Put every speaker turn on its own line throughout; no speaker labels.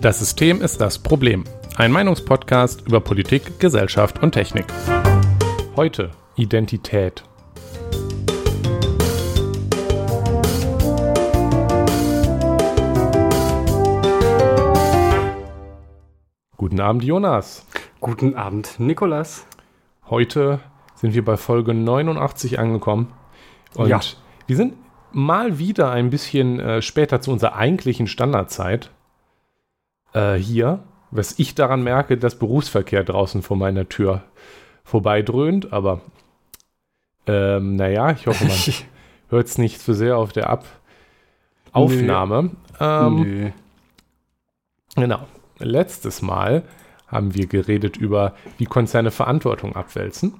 Das System ist das Problem. Ein Meinungspodcast über Politik, Gesellschaft und Technik. Heute Identität. Guten Abend, Jonas.
Guten Abend, Nikolas.
Heute sind wir bei Folge 89 angekommen. Und
Ja.
wir sind mal wieder ein bisschen äh, später zu unserer eigentlichen Standardzeit äh, hier. Was ich daran merke, dass Berufsverkehr draußen vor meiner Tür vorbeidröhnt, aber ähm, naja, ich hoffe, man hört es nicht zu sehr auf der Ab Aufnahme. Ähm,
Nö.
Genau. Letztes Mal haben wir geredet über, wie Konzerne Verantwortung abwälzen.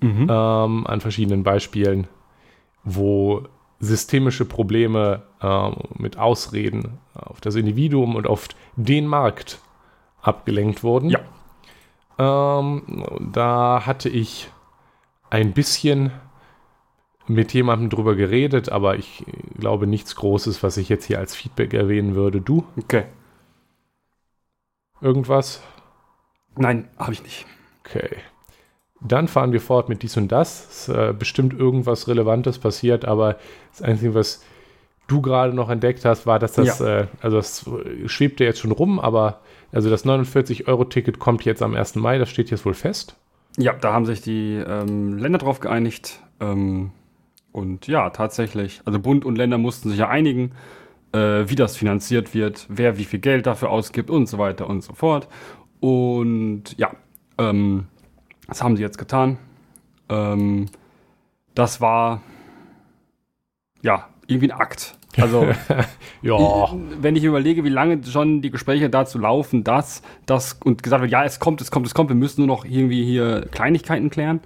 Mhm.
ähm, an verschiedenen Beispielen, wo systemische Probleme ähm, mit Ausreden auf das Individuum und auf den Markt abgelenkt wurden.
Ja.
Ähm, da hatte ich ein bisschen mit jemandem drüber geredet, aber ich glaube nichts Großes, was ich jetzt hier als Feedback erwähnen würde. Du,
Okay.
irgendwas?
Nein, habe ich nicht.
Okay. Dann fahren wir fort mit dies und das. Es Ist äh, bestimmt irgendwas Relevantes passiert, aber das Einzige, was du gerade noch entdeckt hast, war, dass das, äh, also das schwebte jetzt schon rum, aber also das 49-Euro-Ticket kommt jetzt am 1. Mai, das steht jetzt wohl fest.
Ja, da haben sich die ähm, Länder drauf geeinigt. Ähm, und ja, tatsächlich. Also Bund und Länder mussten sich ja einigen, äh, wie das finanziert wird, wer wie viel Geld dafür ausgibt und so weiter und so fort. Und ja, ähm, das haben sie jetzt getan. Ähm, das war ja irgendwie ein Akt. Also
Ja,
wenn ich überlege, wie lange schon die Gespräche dazu laufen, dass das und gesagt wird, ja, es kommt, es kommt, es kommt, wir müssen nur noch irgendwie hier Kleinigkeiten klären.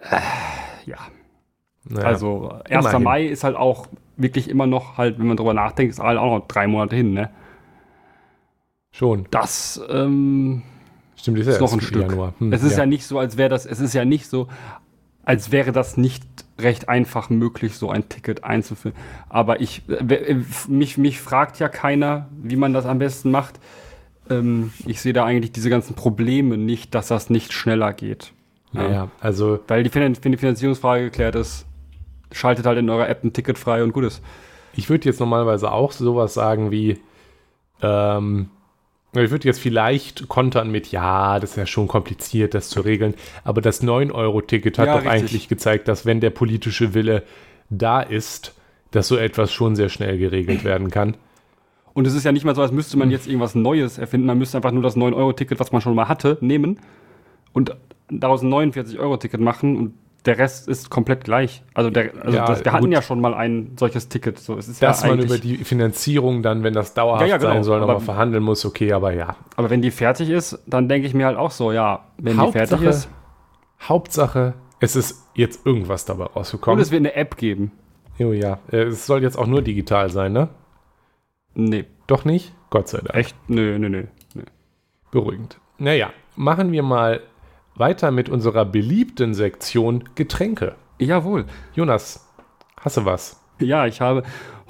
Äh, ja,
naja.
also 1.
immerhin.
Mai ist halt auch wirklich immer noch halt, wenn man drüber nachdenkt, ist halt auch noch drei Monate hin, ne?
schon.
Das ähm,
Stimmt, ist, ja
ist noch ein Stück.
Hm,
es ist ja. nicht so, als wäre das, es ist ja nicht so, als wäre das nicht recht einfach möglich, so ein Ticket einzuführen. Aber ich, mich, mich fragt ja keiner, wie man das am besten macht. Ähm, ich sehe da eigentlich diese ganzen Probleme nicht, dass das nicht schneller geht.
Naja, also
Weil die, wenn die Finanzierungsfrage geklärt ist, schaltet halt in eurer App ein Ticket frei und gut ist.
Ich würde jetzt normalerweise auch sowas sagen wie, ähm, ich würde jetzt vielleicht kontern mit, ja, das ist ja schon kompliziert, das zu regeln, aber das 9-Euro-Ticket hat
Ja,
doch
richtig.
eigentlich gezeigt, dass wenn der politische Wille da ist, dass so etwas schon sehr schnell geregelt werden kann.
Und es ist ja nicht mal so, als müsste man jetzt irgendwas Neues erfinden. Man müsste einfach nur das 9-Euro-Ticket, was man schon mal hatte, nehmen und daraus ein 49-Euro-Ticket machen und der Rest ist komplett gleich. Also, der, also
Ja,
das, wir hatten
gut.
ja schon mal ein solches Ticket. So, es ist
Dass
ja
man über die Finanzierung dann, wenn das dauerhaft
Ja, genau.
sein soll, nochmal verhandeln muss, okay, aber ja.
aber wenn die fertig ist, dann denke ich mir halt auch so, ja, wenn die fertig
Hauptsache,
ist
Hauptsache, es ist jetzt irgendwas dabei
und
rausgekommen.
es wird eine App geben.
Oh ja, Äh, es soll jetzt auch nur digital sein, ne?
Nee,
Doch nicht? Gott sei Dank.
echt? Nö, nö, nö. nö.
Beruhigend. Naja, machen wir mal weiter mit unserer beliebten Sektion Getränke.
Jawohl.
Jonas, hast du was?
Ja, ich habe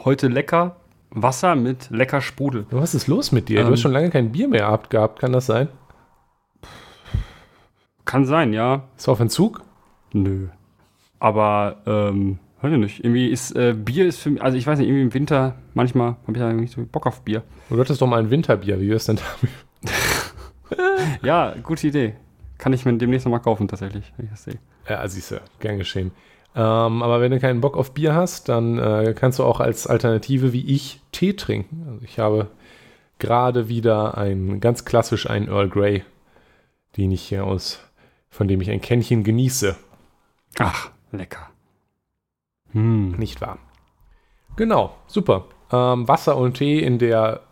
heute lecker Wasser mit lecker Sprudel.
Was ist los mit dir? du
Ähm.
hast schon lange kein Bier mehr gehabt, gehabt, kann das sein?
Kann sein, ja.
Ist auf Entzug?
Nö. Aber, ähm, weiß ich nicht. Irgendwie ist, äh, Bier ist für mich, also ich weiß nicht, irgendwie im Winter, manchmal habe ich ja nicht so Bock auf Bier.
Du hattest doch mal ein Winterbier, wie wär's denn damit?
Ja, gute Idee. Kann ich mir demnächst nochmal kaufen, tatsächlich, wenn ich das sehe.
Ja, siehst du, gern geschehen. Ähm, aber wenn du keinen Bock auf Bier hast, dann äh, kannst du auch als Alternative wie ich Tee trinken. Also ich habe gerade wieder ein ganz klassisch einen Earl Grey, den ich hier aus, von dem ich ein Kännchen genieße.
Ach, lecker. Hm.
Nicht wahr? Genau, super. Ähm, Wasser und Tee in der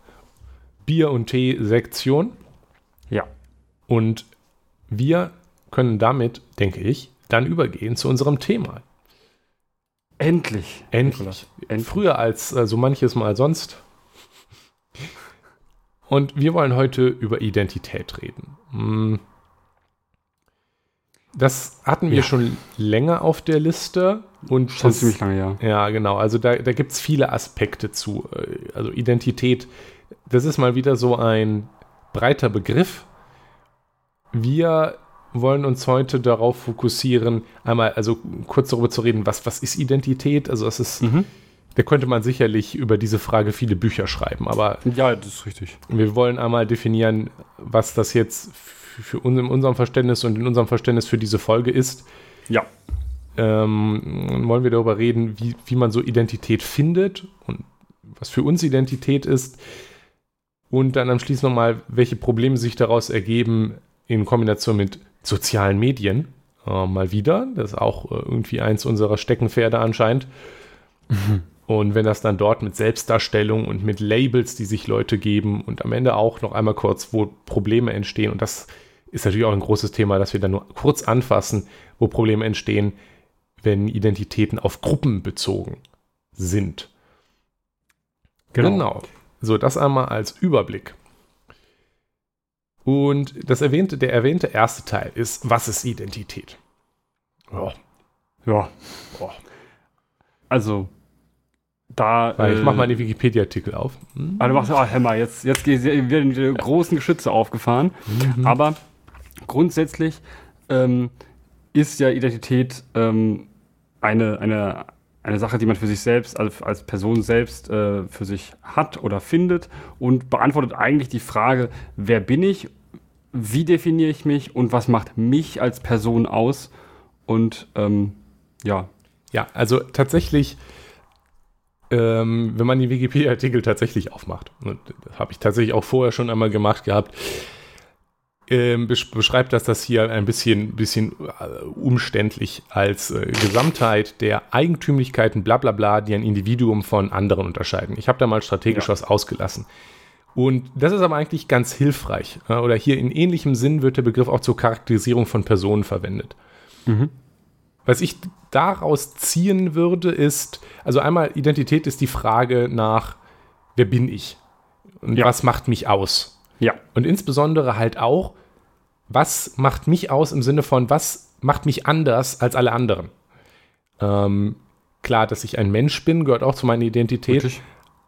Bier- und Tee-Sektion.
Ja.
Und wir können damit, denke ich, dann übergehen zu unserem Thema.
Endlich.
Endlich.
Endlich.
Früher als äh, so manches Mal sonst. Und wir wollen heute über Identität reden. Hm. Das hatten wir
Ja.
schon länger auf der Liste. Und
Schon
das-
ziemlich lange, ja.
Ja, genau. Also da, da gibt es viele Aspekte zu. Äh, Also Identität, das ist mal wieder so ein breiter Begriff. Wir wollen uns heute darauf fokussieren, einmal also kurz darüber zu reden, was, was ist Identität? Also es ist, mhm. da könnte man sicherlich über diese Frage viele Bücher schreiben, aber
ja, das ist richtig.
Wir wollen einmal definieren, was das jetzt für uns in unserem Verständnis und in unserem Verständnis für diese Folge ist.
Ja.
Ähm, wollen wir darüber reden, wie, wie man so Identität findet und was für uns Identität ist. Und dann am Schluss nochmal, welche Probleme sich daraus ergeben in Kombination mit sozialen Medien. Äh, mal wieder. Das ist auch äh, irgendwie eins unserer Steckenpferde anscheinend. Mhm. Und wenn das dann dort mit Selbstdarstellung und mit Labels, die sich Leute geben und am Ende auch noch einmal kurz, wo Probleme entstehen. Und das ist natürlich auch ein großes Thema, dass wir dann nur kurz anfassen, wo Probleme entstehen, wenn Identitäten auf Gruppen bezogen sind. Genau. genau. So, das einmal als Überblick. Und das erwähnte, der erwähnte erste Teil ist, was ist Identität?
Ja. Ja. Also, da.
Weil ich äh, mach mal den Wikipedia-Artikel auf.
Hm. Also, machst du, oh, Hämmer, jetzt, jetzt werden die großen Geschütze aufgefahren. Mhm. Aber grundsätzlich ähm, ist ja Identität ähm, eine, eine, eine Sache, die man für sich selbst, als, als Person selbst äh, für sich hat oder findet und beantwortet eigentlich die Frage, wer bin ich, wie definiere ich mich und was macht mich als Person aus und ähm, ja.
Ja, also tatsächlich, ähm, wenn man die Wikipedia-Artikel tatsächlich aufmacht, und das habe ich tatsächlich auch vorher schon einmal gemacht gehabt, ähm, beschreibt das das hier ein bisschen, bisschen äh, umständlich als äh, Gesamtheit der Eigentümlichkeiten, bla bla bla, die ein Individuum von anderen unterscheiden. Ich habe da mal strategisch ja. was ausgelassen. Und das ist aber eigentlich ganz hilfreich. Äh, oder hier in ähnlichem Sinn wird der Begriff auch zur Charakterisierung von Personen verwendet. Mhm. Was ich daraus ziehen würde, ist, also einmal Identität ist die Frage nach, wer bin ich? Und ja. was macht mich aus?
Ja.
Und insbesondere halt auch, was macht mich aus im Sinne von, was macht mich anders als alle anderen? Ähm, klar, dass ich ein Mensch bin, gehört auch zu meiner Identität. Wirklich?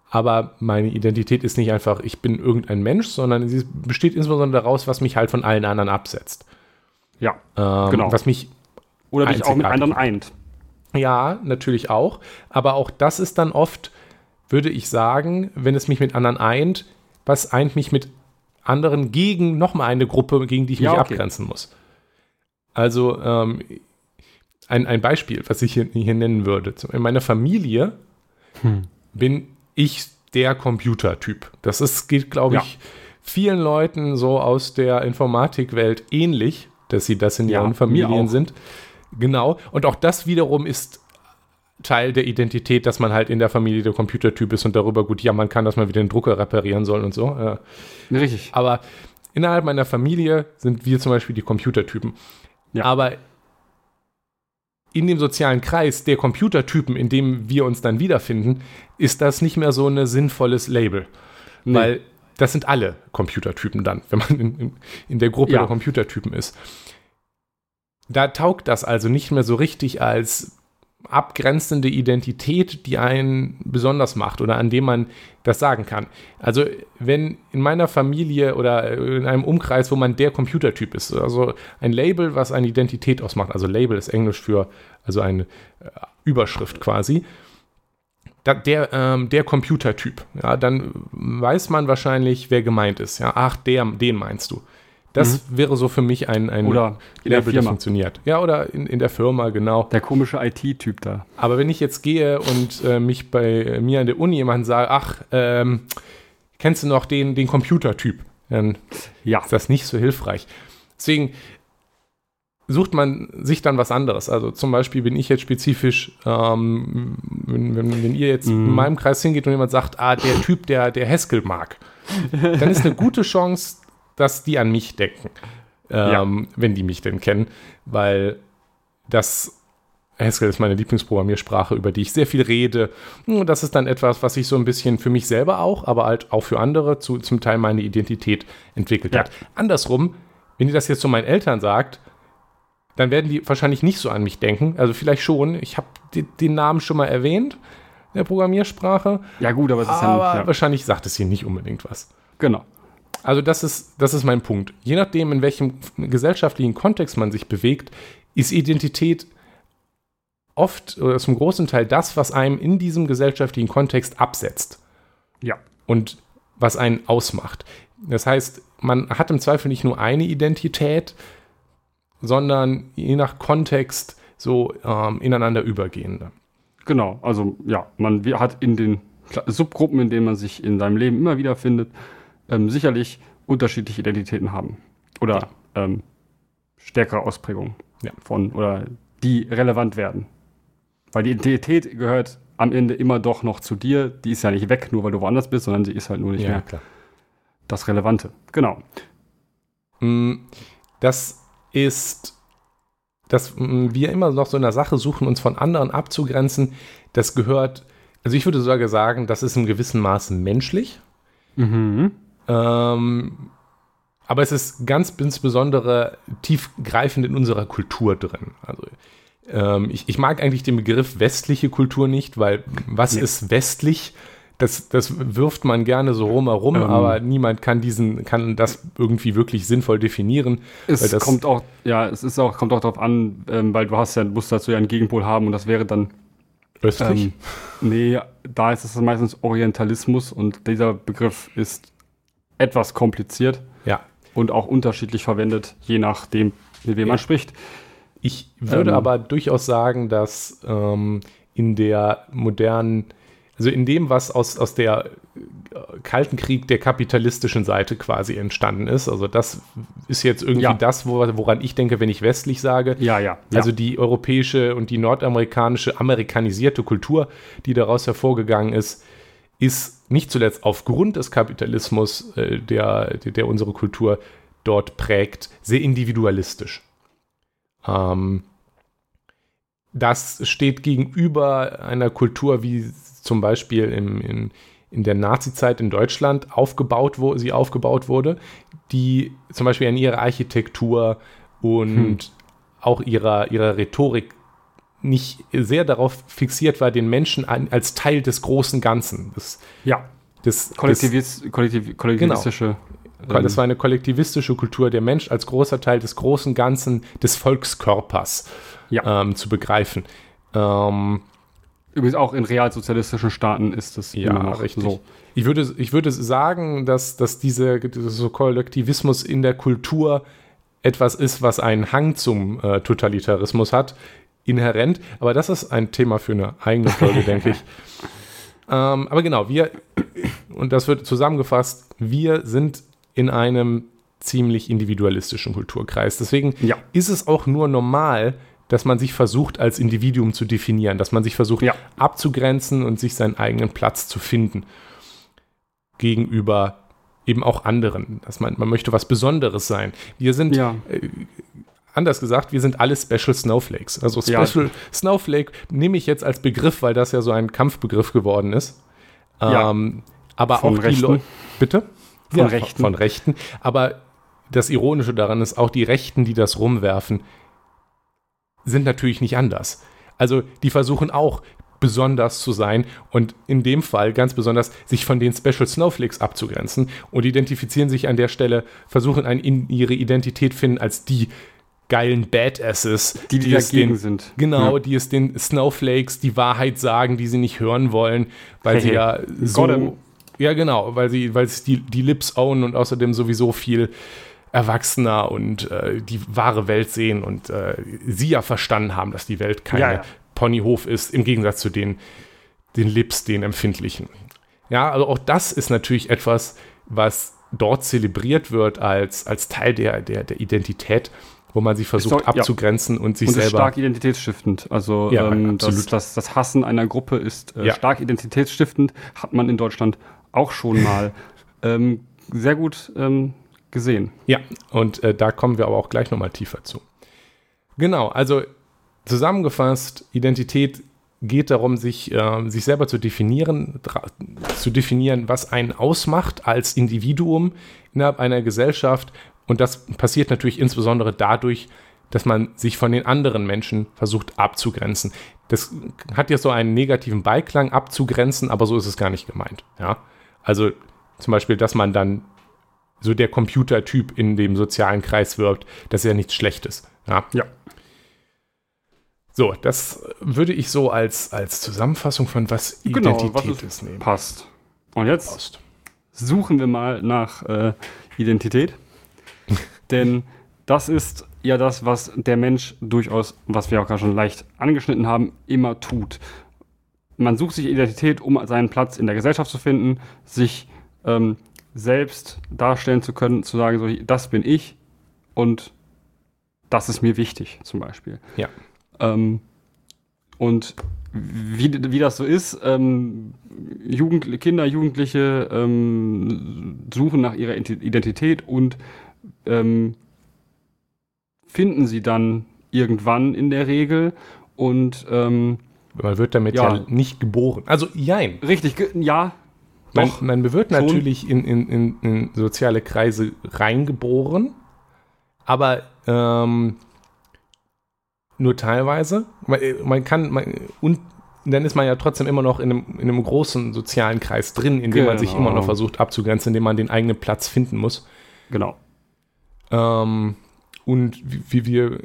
Aber meine Identität ist nicht einfach, ich bin irgendein Mensch, sondern sie besteht insbesondere daraus, was mich halt von allen anderen absetzt.
Ja,
ähm, genau. Was mich
Oder dich auch mit anderen eint.
Ja, natürlich auch. Aber auch das ist dann oft, würde ich sagen, wenn es mich mit anderen eint, was eint mich mit anderen gegen nochmal eine Gruppe, gegen die ich ja, mich okay. abgrenzen muss. Also ähm, ein, ein Beispiel, was ich hier, hier nennen würde. In meiner Familie hm. bin ich der Computertyp. Das ist, geht, glaube ich, vielen Leuten so aus der Informatikwelt ähnlich, dass sie das in ja, ihren Familien sind. Genau. Und auch das wiederum ist Teil der Identität, dass man halt in der Familie der Computertyp ist und darüber gut jammern kann, dass man wieder den Drucker reparieren soll und so. Ja.
Richtig.
Aber innerhalb meiner Familie sind wir zum Beispiel die Computertypen. Ja. Aber in dem sozialen Kreis der Computertypen, in dem wir uns dann wiederfinden, ist das nicht mehr so ein sinnvolles Label. Nee. Weil das sind alle Computertypen dann, wenn man in, in der Gruppe ja. der Computertypen ist. Da taugt das also nicht mehr so richtig als abgrenzende Identität, die einen besonders macht oder an dem man das sagen kann. Also wenn in meiner Familie oder in einem Umkreis, wo man der Computertyp ist, also ein Label, was eine Identität ausmacht, also Label ist Englisch für, also eine äh, Überschrift quasi, der, ähm, der Computertyp, ja, dann weiß man wahrscheinlich, wer gemeint ist. Ja, ach, der, den meinst du. Das mhm. wäre so für mich ein, ein
oder
Label, das funktioniert. Ja, oder in, in der Firma, genau.
Der komische IT-Typ da.
Aber wenn ich jetzt gehe und äh, mich bei mir an der Uni jemand sage, ach, ähm, kennst du noch den, den Computertyp? Dann ja. ist das nicht so hilfreich. Deswegen sucht man sich dann was anderes. Also zum Beispiel bin ich jetzt spezifisch, ähm, wenn, wenn, wenn, ihr jetzt mm. in meinem Kreis hingeht und jemand sagt, ah, der Typ, der, der Haskell mag, dann ist eine gute Chance, dass die an mich denken, ähm, ja. wenn die mich denn kennen, weil das Haskell ist meine Lieblingsprogrammiersprache, über die ich sehr viel rede. Und das ist dann etwas, was sich so ein bisschen für mich selber auch, aber halt auch für andere zu, zum Teil meine Identität entwickelt ja. hat. Andersrum, wenn ihr das jetzt zu meinen Eltern sagt, dann werden die wahrscheinlich nicht so an mich denken. Also vielleicht schon. Ich habe den Namen schon mal erwähnt, der Programmiersprache.
Ja, gut, aber es ist
aber
ja, ja.
wahrscheinlich sagt es hier nicht unbedingt was.
Genau.
Also das ist, das ist mein Punkt. Je nachdem, in welchem gesellschaftlichen Kontext man sich bewegt, ist Identität oft oder zum großen Teil das, was einem in diesem gesellschaftlichen Kontext absetzt.
Ja.
Und was einen ausmacht. Das heißt, man hat im Zweifel nicht nur eine Identität, sondern je nach Kontext so ähm, ineinander übergehende.
Genau, also ja, man hat in den Subgruppen, in denen man sich in seinem Leben immer wieder findet, ähm, sicherlich unterschiedliche Identitäten haben. Oder ja. ähm, stärkere Ausprägungen ja. von oder die relevant werden. Weil die Identität gehört am Ende immer doch noch zu dir. Die ist ja nicht weg, nur weil du woanders bist, sondern sie ist halt nur nicht
ja,
mehr
klar.
das Relevante. Genau.
Mm, das ist, dass mm, wir immer noch so in der Sache suchen, uns von anderen abzugrenzen. Das gehört, also ich würde sogar sagen, das ist in gewissem Maße menschlich.
Mhm.
Ähm, aber es ist ganz insbesondere tiefgreifend in unserer Kultur drin. Also ähm, ich, ich, mag eigentlich den Begriff westliche Kultur nicht, weil was nee. ist westlich? Das, das wirft man gerne so rum herum, ähm, aber niemand kann diesen, kann das irgendwie wirklich sinnvoll definieren.
Es kommt auch, ja, es ist auch, kommt auch darauf an, ähm, weil du hast ja, musst dazu ja einen Gegenpol haben und das wäre dann
östlich. Ähm,
nee, da ist es meistens Orientalismus und dieser Begriff ist etwas kompliziert.
Ja.
Und auch unterschiedlich verwendet, je nachdem, mit wem ja. man spricht.
Ich würde ähm, aber durchaus sagen, dass ähm, in der modernen, also in dem, was aus, aus der äh, Kalten Krieg der kapitalistischen Seite quasi entstanden ist. Also das ist jetzt irgendwie ja. das, woran ich denke, wenn ich westlich sage.
Ja, ja,
ja. Also die europäische und die nordamerikanische amerikanisierte Kultur, die daraus hervorgegangen ist, ist nicht zuletzt aufgrund des Kapitalismus, äh, der, der unsere Kultur dort prägt, sehr individualistisch. Ähm, das steht gegenüber einer Kultur, wie zum Beispiel im, in, in der Nazi-Zeit in Deutschland aufgebaut, wo sie aufgebaut wurde, die zum Beispiel an ihrer Architektur und hm. auch ihrer, ihrer Rhetorik nicht sehr darauf fixiert war, den Menschen an, als Teil des großen Ganzen. Das,
ja.
Das,
Kollektivis, das, kollektiv, kollektivistische.
Genau. Das war eine kollektivistische Kultur, der Mensch als großer Teil des großen Ganzen des Volkskörpers
ja.
ähm, zu begreifen. Ähm,
Übrigens auch in realsozialistischen Staaten ist das
ja noch richtig. so. Ich würde, ich würde sagen, dass, dass dieser so Kollektivismus in der Kultur etwas ist, was einen Hang zum äh, Totalitarismus hat inhärent. Aber das ist ein Thema für eine eigene Folge, denke ich. Ähm, aber genau, wir, und das wird zusammengefasst, wir sind in einem ziemlich individualistischen Kulturkreis. Deswegen
ja.
ist es auch nur normal, dass man sich versucht, als Individuum zu definieren, dass man sich versucht,
ja.
abzugrenzen und sich seinen eigenen Platz zu finden gegenüber eben auch anderen. Dass man, man möchte was Besonderes sein. Wir sind
ja.
äh, anders gesagt, wir sind alle Special Snowflakes. Also Special ja. Snowflake nehme ich jetzt als Begriff, weil das ja so ein Kampfbegriff geworden ist.
Ja.
Ähm, aber
von
auch
Rechten. die Leute.
Bitte?
Von ja, Rechten.
Von Rechten. Aber das Ironische daran ist, auch die Rechten, die das rumwerfen, sind natürlich nicht anders. Also die versuchen auch besonders zu sein und in dem Fall ganz besonders sich von den Special Snowflakes abzugrenzen und identifizieren sich an der Stelle, versuchen ein, in ihre Identität finden als die geilen Badasses,
die, die, die dagegen den, sind.
Genau, ja. die es den Snowflakes die Wahrheit sagen, die sie nicht hören wollen, weil hey, sie ja so. Ja, genau, weil sie, weil sie die, die Lips own und außerdem sowieso viel erwachsener und äh, die wahre Welt sehen und äh, sie ja verstanden haben, dass die Welt kein ja, ja. Ponyhof ist, im Gegensatz zu den, den Lips, den empfindlichen. Ja, also auch das ist natürlich etwas, was dort zelebriert wird als, als Teil der, der, der Identität wo man sich versucht doch, abzugrenzen
ja.
und sich
und
selber.
stark identitätsstiftend. Also
ja,
ähm, das, das, das, Hassen einer Gruppe ist äh, ja. stark identitätsstiftend, hat man in Deutschland auch schon mal ähm, sehr gut ähm, gesehen.
Ja, und äh, da kommen wir aber auch gleich nochmal tiefer zu. Genau, also zusammengefasst, Identität geht darum, sich, äh, sich selber zu definieren, zu definieren, was einen ausmacht als Individuum innerhalb einer Gesellschaft und das passiert natürlich insbesondere dadurch, dass man sich von den anderen Menschen versucht abzugrenzen. Das hat ja so einen negativen Beiklang abzugrenzen, aber so ist es gar nicht gemeint. Ja? Also zum Beispiel, dass man dann so der Computertyp in dem sozialen Kreis wirkt, das ist ja nichts Schlechtes. Ja.
Ja.
So, das würde ich so als, als Zusammenfassung von was
Genau,
Identität
was ist-
ist nehmen.
Passt. Und jetzt
Passt.
suchen wir mal nach äh, Identität. Denn das ist ja das, was der Mensch durchaus, was wir auch gerade schon leicht angeschnitten haben, immer tut. Man sucht sich Identität, um seinen Platz in der Gesellschaft zu finden, sich ähm, selbst darstellen zu können, zu sagen, so, das bin ich und das ist mir wichtig, zum Beispiel.
Ja.
Ähm, und wie, wie das so ist, ähm, Jugend, Kinder, Jugendliche ähm, suchen nach ihrer Ident- Identität und ähm, finden sie dann irgendwann in der Regel. Und ähm,
Man wird damit ja,
Ja.
nicht geboren. Also, jein.
richtig, ja,
Man,
doch,
man wird
schon.
natürlich in, in, in, in soziale Kreise reingeboren, aber ähm, nur teilweise. Man, äh, man kann, man, und dann ist man ja trotzdem immer noch in einem, in einem großen sozialen Kreis drin, in dem man sich
Genau.
immer noch versucht abzugrenzen, in dem man den eigenen Platz finden muss.
genau.
Ähm, und wie, wie wir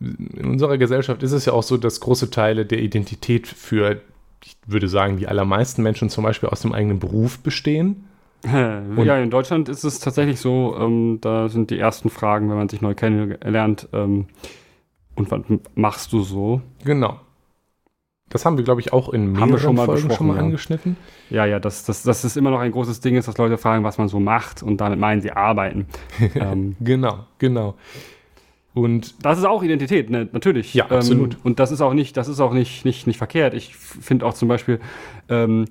in unserer Gesellschaft ist es ja auch so, dass große Teile der Identität für, ich würde sagen, die allermeisten Menschen zum Beispiel aus dem eigenen Beruf bestehen.
ja, in Deutschland ist es tatsächlich so, ähm, da sind die ersten Fragen, wenn man sich neu kennenlernt. Ähm, und was machst du so?
Genau. Das haben wir, glaube ich, auch in mehreren
schon mal
Folgen schon mal
ja.
angeschnitten.
Ja, ja, dass das, das ist immer noch ein großes Ding ist, dass Leute fragen, was man so macht und damit meinen sie arbeiten. ähm,
Genau, genau. Und
das ist auch Identität, ne? natürlich.
Ja, absolut.
Ähm, und das ist auch nicht, das ist auch nicht, nicht, nicht verkehrt. Ich finde auch zum Beispiel, ähm,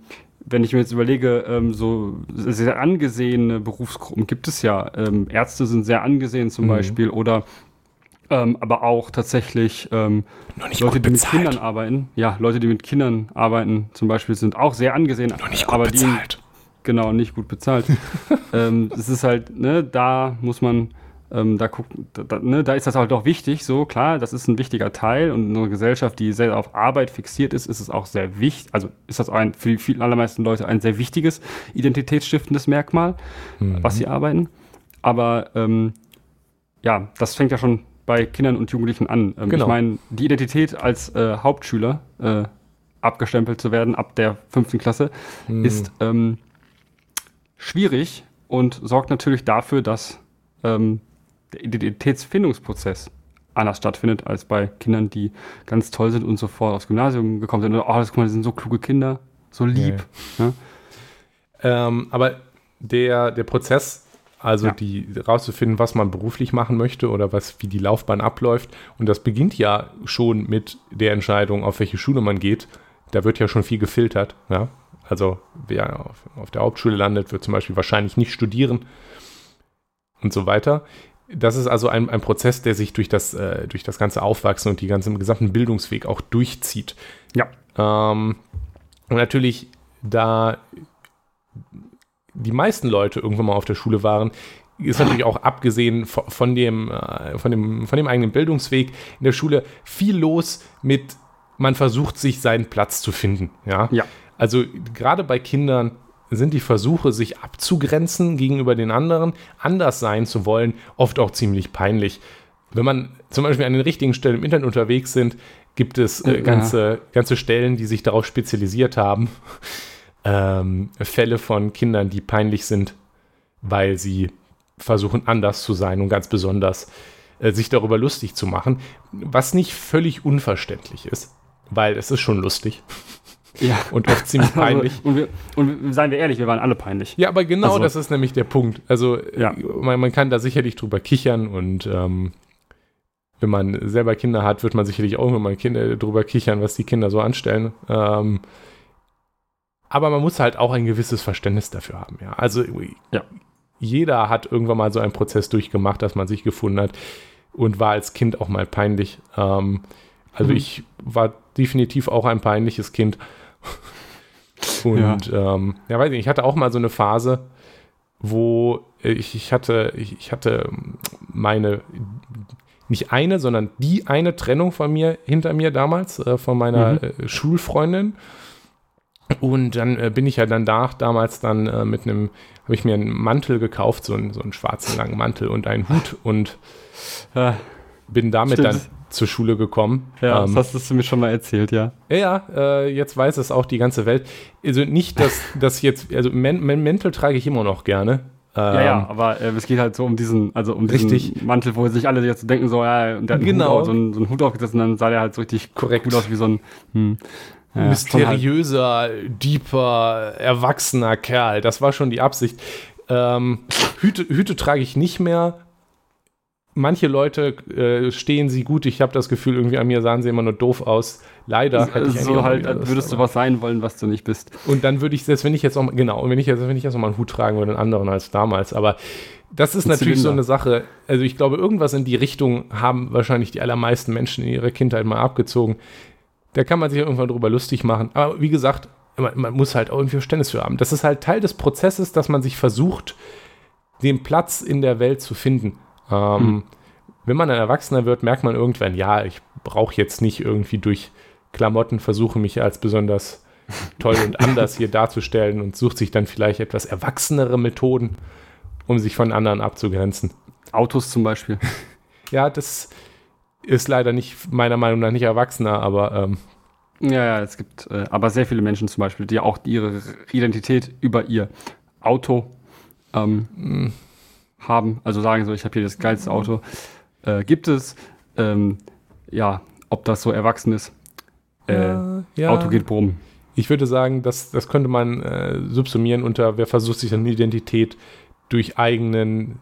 wenn ich mir jetzt überlege, ähm, so sehr angesehene Berufsgruppen gibt es ja. Ähm, Ärzte sind sehr angesehen zum
Mhm.
Beispiel oder ähm, aber auch tatsächlich ähm, Leute, die mit. Kindern arbeiten. Ja, Leute, die mit Kindern arbeiten zum Beispiel, sind auch sehr angesehen.
noch nicht gut
aber die,
bezahlt.
Genau, nicht gut bezahlt. ähm, es ist halt, ne, da muss man, ähm, da gucken, da, ne, da ist das halt auch wichtig, so klar, das ist ein wichtiger Teil und in einer Gesellschaft, die sehr auf Arbeit fixiert ist, ist es auch sehr wichtig, also ist das ein, für die vielen allermeisten Leute ein sehr wichtiges identitätsstiftendes Merkmal,
Mhm.
was sie arbeiten. Aber ähm, ja, das fängt ja schon bei Kindern und Jugendlichen an. Ähm,
Genau.
Ich meine, die Identität als äh, Hauptschüler äh, abgestempelt zu werden ab der fünften Klasse
Mhm.
ist ähm, schwierig und sorgt natürlich dafür, dass ähm, der Identitätsfindungsprozess anders stattfindet als bei Kindern, die ganz toll sind und sofort aufs Gymnasium gekommen sind. Und, oh, das, guck mal, das sind so kluge Kinder, so lieb. Ne?
Ähm, aber der, der Prozess, also
Ja.
die rauszufinden, was man beruflich machen möchte oder was, wie die Laufbahn abläuft, und das beginnt ja schon mit der Entscheidung, auf welche Schule man geht. Da wird ja schon viel gefiltert. Ja? Also wer auf, auf der Hauptschule landet, wird zum Beispiel wahrscheinlich nicht studieren und so weiter. Das ist also ein, ein Prozess, der sich durch das, äh, durch das ganze Aufwachsen und die ganzen gesamten Bildungsweg auch durchzieht.
Ja.
Ähm, und natürlich, da die meisten Leute irgendwann mal auf der Schule waren, ist natürlich auch abgesehen von, dem, äh, von, dem, von dem eigenen Bildungsweg in der Schule viel los mit, man versucht sich seinen Platz zu finden. Ja.
Ja.
Also gerade bei Kindern sind die Versuche, sich abzugrenzen gegenüber den anderen, anders sein zu wollen, oft auch ziemlich peinlich. Wenn man zum Beispiel an den richtigen Stellen im Internet unterwegs sind, gibt es äh,
Ja.
ganze, ganze Stellen, die sich darauf spezialisiert haben, ähm, Fälle von Kindern, die peinlich sind, weil sie versuchen, anders zu sein und ganz besonders äh, sich darüber lustig zu machen, was nicht völlig unverständlich ist, weil es ist schon lustig
Ja.
und oft ziemlich peinlich.
Also, und, wir, und seien wir ehrlich, wir waren alle peinlich.
Ja, aber genau
Also-
das ist nämlich der Punkt. Also
Ja.
äh, man, man kann da sicherlich drüber kichern und ähm, wenn man selber Kinder hat, wird man sicherlich auch immer Kinder drüber kichern, was die Kinder so anstellen. Ähm, aber man muss halt auch ein gewisses Verständnis dafür haben. Ja, also
Ja.
jeder hat irgendwann mal so einen Prozess durchgemacht, dass man sich gefunden hat und war als Kind auch mal peinlich. Ähm, also
Mhm.
ich war definitiv auch ein peinliches Kind. Und ja. Ähm, ja, weiß nicht, ich hatte auch mal so eine Phase, wo ich, ich hatte, ich, ich hatte meine nicht eine, sondern die eine Trennung von mir hinter mir damals, äh, von meiner mhm. äh, Schulfreundin. Und dann äh, bin ich ja dann da, damals dann äh, mit einem, habe ich mir einen Mantel gekauft, so einen, so einen schwarzen langen Mantel und einen Hut und ja, bin damit stimmt. dann zur Schule gekommen.
Ja, ähm, das hast du mir schon mal erzählt, ja.
Ja, äh, jetzt weiß es auch die ganze Welt. Also nicht, dass das jetzt, also Mäntel trage ich immer noch gerne.
Ähm, ja, ja, aber äh, es geht halt so um diesen, also um diesen
richtig.
Mantel, wo sich alle jetzt denken, so, ja, und der hat
genau.
Hut, so, einen, so einen Hut aufgesetzt und dann sah der halt so richtig
Korrekt.
gut aus wie so ein hm,
ja, mysteriöser, halt. deeper, erwachsener Kerl. Das war schon die Absicht. Ähm, Hüte, Hüte trage ich nicht mehr, manche Leute äh, stehen sie gut. Ich habe das Gefühl, irgendwie an mir sahen sie immer nur doof aus. Leider.
Hätte ich so halt, das, würdest du was sein wollen, was du nicht bist.
Und dann würde ich, selbst wenn ich jetzt noch, genau, und wenn ich jetzt, wenn ich jetzt noch mal einen Hut tragen würde, einen anderen als damals. Aber das ist Ein natürlich Zylinder. so eine Sache. Also ich glaube, irgendwas in die Richtung haben wahrscheinlich die allermeisten Menschen in ihrer Kindheit mal abgezogen. Da kann man sich irgendwann drüber lustig machen. Aber wie gesagt, man, man muss halt auch irgendwie Verständnis für haben. Das ist halt Teil des Prozesses, dass man sich versucht, den Platz in der Welt zu finden. Ähm, hm. Wenn man ein Erwachsener wird, merkt man irgendwann, ja, ich brauche jetzt nicht irgendwie durch Klamotten versuche, mich als besonders toll und anders hier darzustellen und sucht sich dann vielleicht etwas erwachsenere Methoden, um sich von anderen abzugrenzen.
Autos zum Beispiel.
Ja, das ist leider nicht, meiner Meinung nach nicht erwachsener, aber. Ähm,
ja, ja, es gibt äh, aber sehr viele Menschen zum Beispiel, die auch ihre Identität über ihr Auto ähm, mm haben, also sagen so, ich habe hier das geilste Auto, äh, gibt es. Ähm, ja, ob das so erwachsen ist. Äh, ja. Auto geht brummen.
Ich würde sagen, das, das könnte man äh, subsumieren unter, wer versucht sich eine Identität durch eigenen,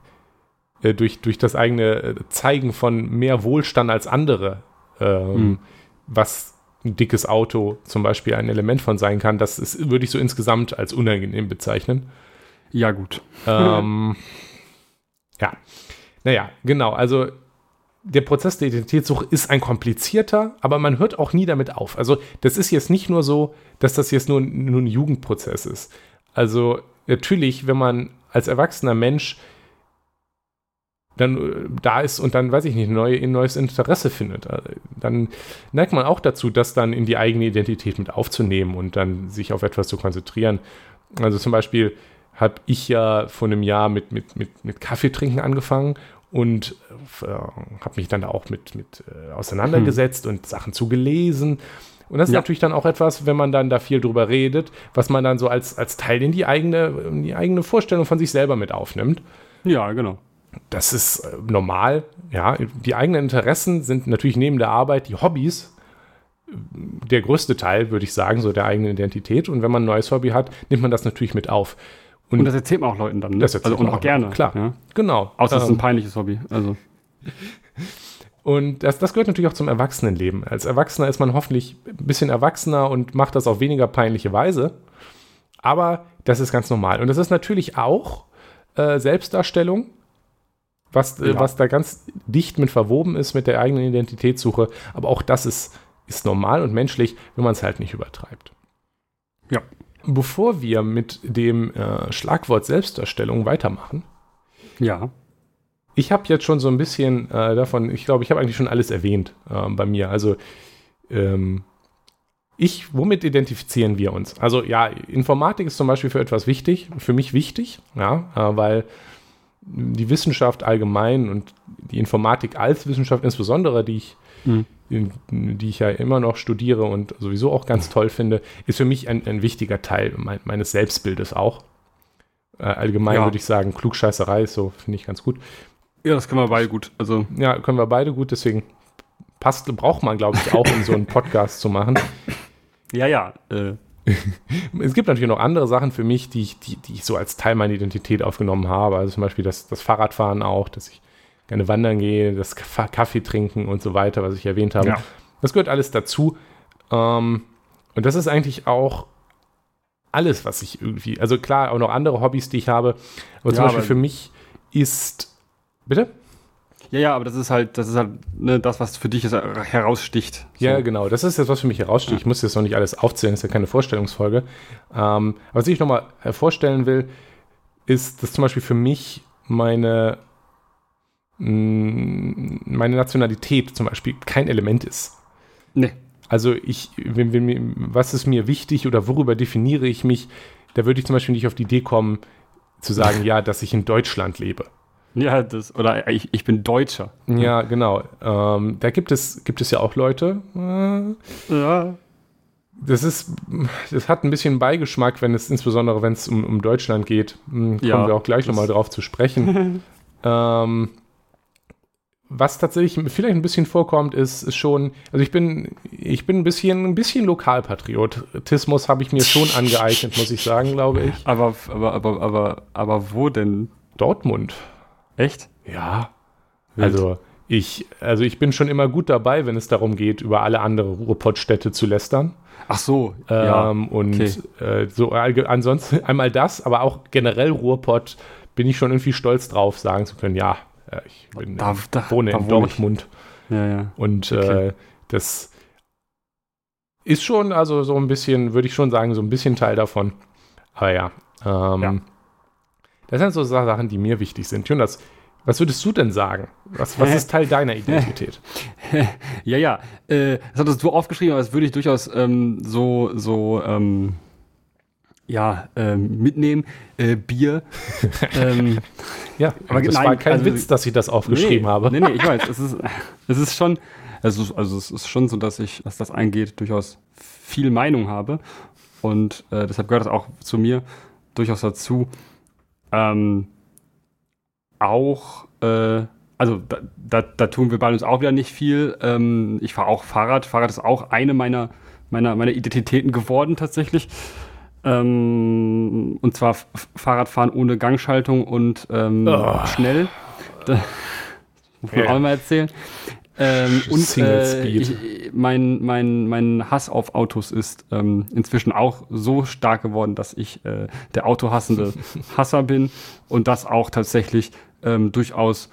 äh, durch, durch das eigene äh, Zeigen von mehr Wohlstand als andere, ähm, hm. was ein dickes Auto zum Beispiel ein Element von sein kann, das ist, würde ich so insgesamt als unangenehm bezeichnen.
Ja, gut.
Ähm, Ja, naja, genau. Also der Prozess der Identitätssuche ist ein komplizierter, aber man hört auch nie damit auf. Also das ist jetzt nicht nur so, dass das jetzt nur, nur ein Jugendprozess ist. Also natürlich, wenn man als erwachsener Mensch dann äh, da ist und dann, weiß ich nicht, neue, ein neues Interesse findet, äh, dann neigt man auch dazu, das dann in die eigene Identität mit aufzunehmen und dann sich auf etwas zu konzentrieren. Also zum Beispiel, habe ich ja vor einem Jahr mit, mit, mit, mit Kaffee trinken angefangen und äh, habe mich dann auch mit, mit äh, auseinandergesetzt hm. und Sachen zugelesen. Und das ist ja. natürlich dann auch etwas, wenn man dann da viel drüber redet, was man dann so als, als Teil in die eigene, in die eigene Vorstellung von sich selber mit aufnimmt.
Ja, genau.
Das ist äh, normal, ja. Die eigenen Interessen sind natürlich neben der Arbeit die Hobbys äh, der größte Teil, würde ich sagen, so der eigenen Identität. Und wenn man ein neues Hobby hat, nimmt man das natürlich mit auf.
Und, und, das erzählt man auch Leuten dann, ne?
Das also und auch, auch gerne.
Klar,
ja? genau.
Außer es ist ein ähm, peinliches Hobby. Also.
Und das, das gehört natürlich auch zum Erwachsenenleben. Als Erwachsener ist man hoffentlich ein bisschen erwachsener und macht das auf weniger peinliche Weise. Aber das ist ganz normal. Und das ist natürlich auch äh, Selbstdarstellung, was, äh, ja. was da ganz dicht mit verwoben ist mit der eigenen Identitätssuche. Aber auch das ist, ist normal und menschlich, wenn man es halt nicht übertreibt.
Ja.
Bevor wir mit dem äh, Schlagwort Selbstdarstellung weitermachen.
Ja.
Ich habe jetzt schon so ein bisschen äh, davon, ich glaube, ich habe eigentlich schon alles erwähnt äh, bei mir. Also, ähm, ich, womit identifizieren wir uns? Also, ja, Informatik ist zum Beispiel für etwas wichtig, für mich wichtig, ja, äh, weil die Wissenschaft allgemein und die Informatik als Wissenschaft insbesondere, die ich mhm die ich ja immer noch studiere und sowieso auch ganz toll finde, ist für mich ein, ein wichtiger Teil mein, meines Selbstbildes auch. Äh, allgemein ja. würde ich sagen, Klugscheißerei ist so, finde ich ganz gut.
Ja, das können wir beide gut. Also
ja, können wir beide gut, deswegen passt, braucht man, glaube ich, auch, um so einen Podcast zu machen.
Ja, ja. Äh.
es gibt natürlich noch andere Sachen für mich, die ich, die, die ich so als Teil meiner Identität aufgenommen habe. Also zum Beispiel das, das Fahrradfahren auch, dass ich gerne wandern gehe, das Kaffee trinken und so weiter, was ich erwähnt habe. Ja. Das gehört alles dazu. Ähm, und das ist eigentlich auch alles, was ich irgendwie, also klar, auch noch andere Hobbys, die ich habe. Aber ja, zum Beispiel für mich ist, bitte?
Ja, ja, aber das ist halt, das ist halt ne, das, was für dich ist, heraussticht.
So. Ja, genau. Das ist jetzt, was für mich heraussticht. Ja. Ich muss jetzt noch nicht alles aufzählen, das ist ja keine Vorstellungsfolge. Ähm, was ich nochmal hervorstellen will, ist, dass zum Beispiel für mich meine mh, meine Nationalität zum Beispiel kein Element ist.
Nee.
Also ich, wenn, wenn, was ist mir wichtig oder worüber definiere ich mich, da würde ich zum Beispiel nicht auf die Idee kommen, zu sagen, ja, dass ich in Deutschland lebe.
Ja, das, oder ich, ich bin Deutscher.
Ja, genau. Ähm, da gibt es, gibt es ja auch Leute, äh,
Ja.
das ist, das hat ein bisschen Beigeschmack, wenn es, insbesondere wenn es um, um Deutschland geht. Hm, Kommen
Ja,
wir auch gleich nochmal drauf zu sprechen. ähm, was tatsächlich vielleicht ein bisschen vorkommt, ist, ist schon, also ich bin, ich bin ein bisschen, ein bisschen Lokalpatriotismus habe ich mir schon angeeignet, muss ich sagen, glaube ich.
Aber, aber, aber, aber, aber wo denn?
Dortmund.
Echt?
Ja.
Wild.
Also ich, also ich bin schon immer gut dabei, wenn es darum geht, über alle andere Ruhrpottstädte zu lästern.
Ach so, ja.
Ähm, und
okay.
äh, so ansonsten einmal das, aber auch generell Ruhrpott bin ich schon irgendwie stolz drauf, sagen zu können, ja, äh, ich bin,
Da- da-
wohne
da
in
wohne ich.
Dortmund.
Ja, ja.
Und
Okay.
äh, das ist schon, also so ein bisschen, würde ich schon sagen, so ein bisschen Teil davon. Aber ja, ähm,
Ja.
Das sind so Sachen, die mir wichtig sind. Jonas, was würdest du denn sagen? Was, was ist Teil deiner Identität?
Ja, ja. Äh, das hattest du aufgeschrieben, aber das würde ich durchaus ähm, so, so, ähm, ja, ähm, mitnehmen. Äh, Bier. ähm,
Ja,
Aber
das
nein,
war kein
also-
Witz, dass ich das aufgeschrieben
nee,
habe.
Nee, nee, ich weiß. Es ist, es ist schon, also, also es ist schon so, dass ich, was das eingeht, durchaus viel Meinung habe. Und äh, deshalb gehört das auch zu mir durchaus dazu. Ähm, auch, äh, also da, da, da tun wir bei uns auch wieder nicht viel. Ähm, ich fahre auch Fahrrad. Fahrrad ist auch eine meiner, meiner, meiner Identitäten geworden tatsächlich. Ähm, und zwar Fahrradfahren ohne Gangschaltung und ähm,
Oh.
schnell. Da, muss man
Ja.
auch mal erzählen. Ähm, und äh, ich, mein, mein, mein Hass auf Autos ist ähm, inzwischen auch so stark geworden, dass ich äh, der autohassende Hasser bin und das auch tatsächlich ähm, durchaus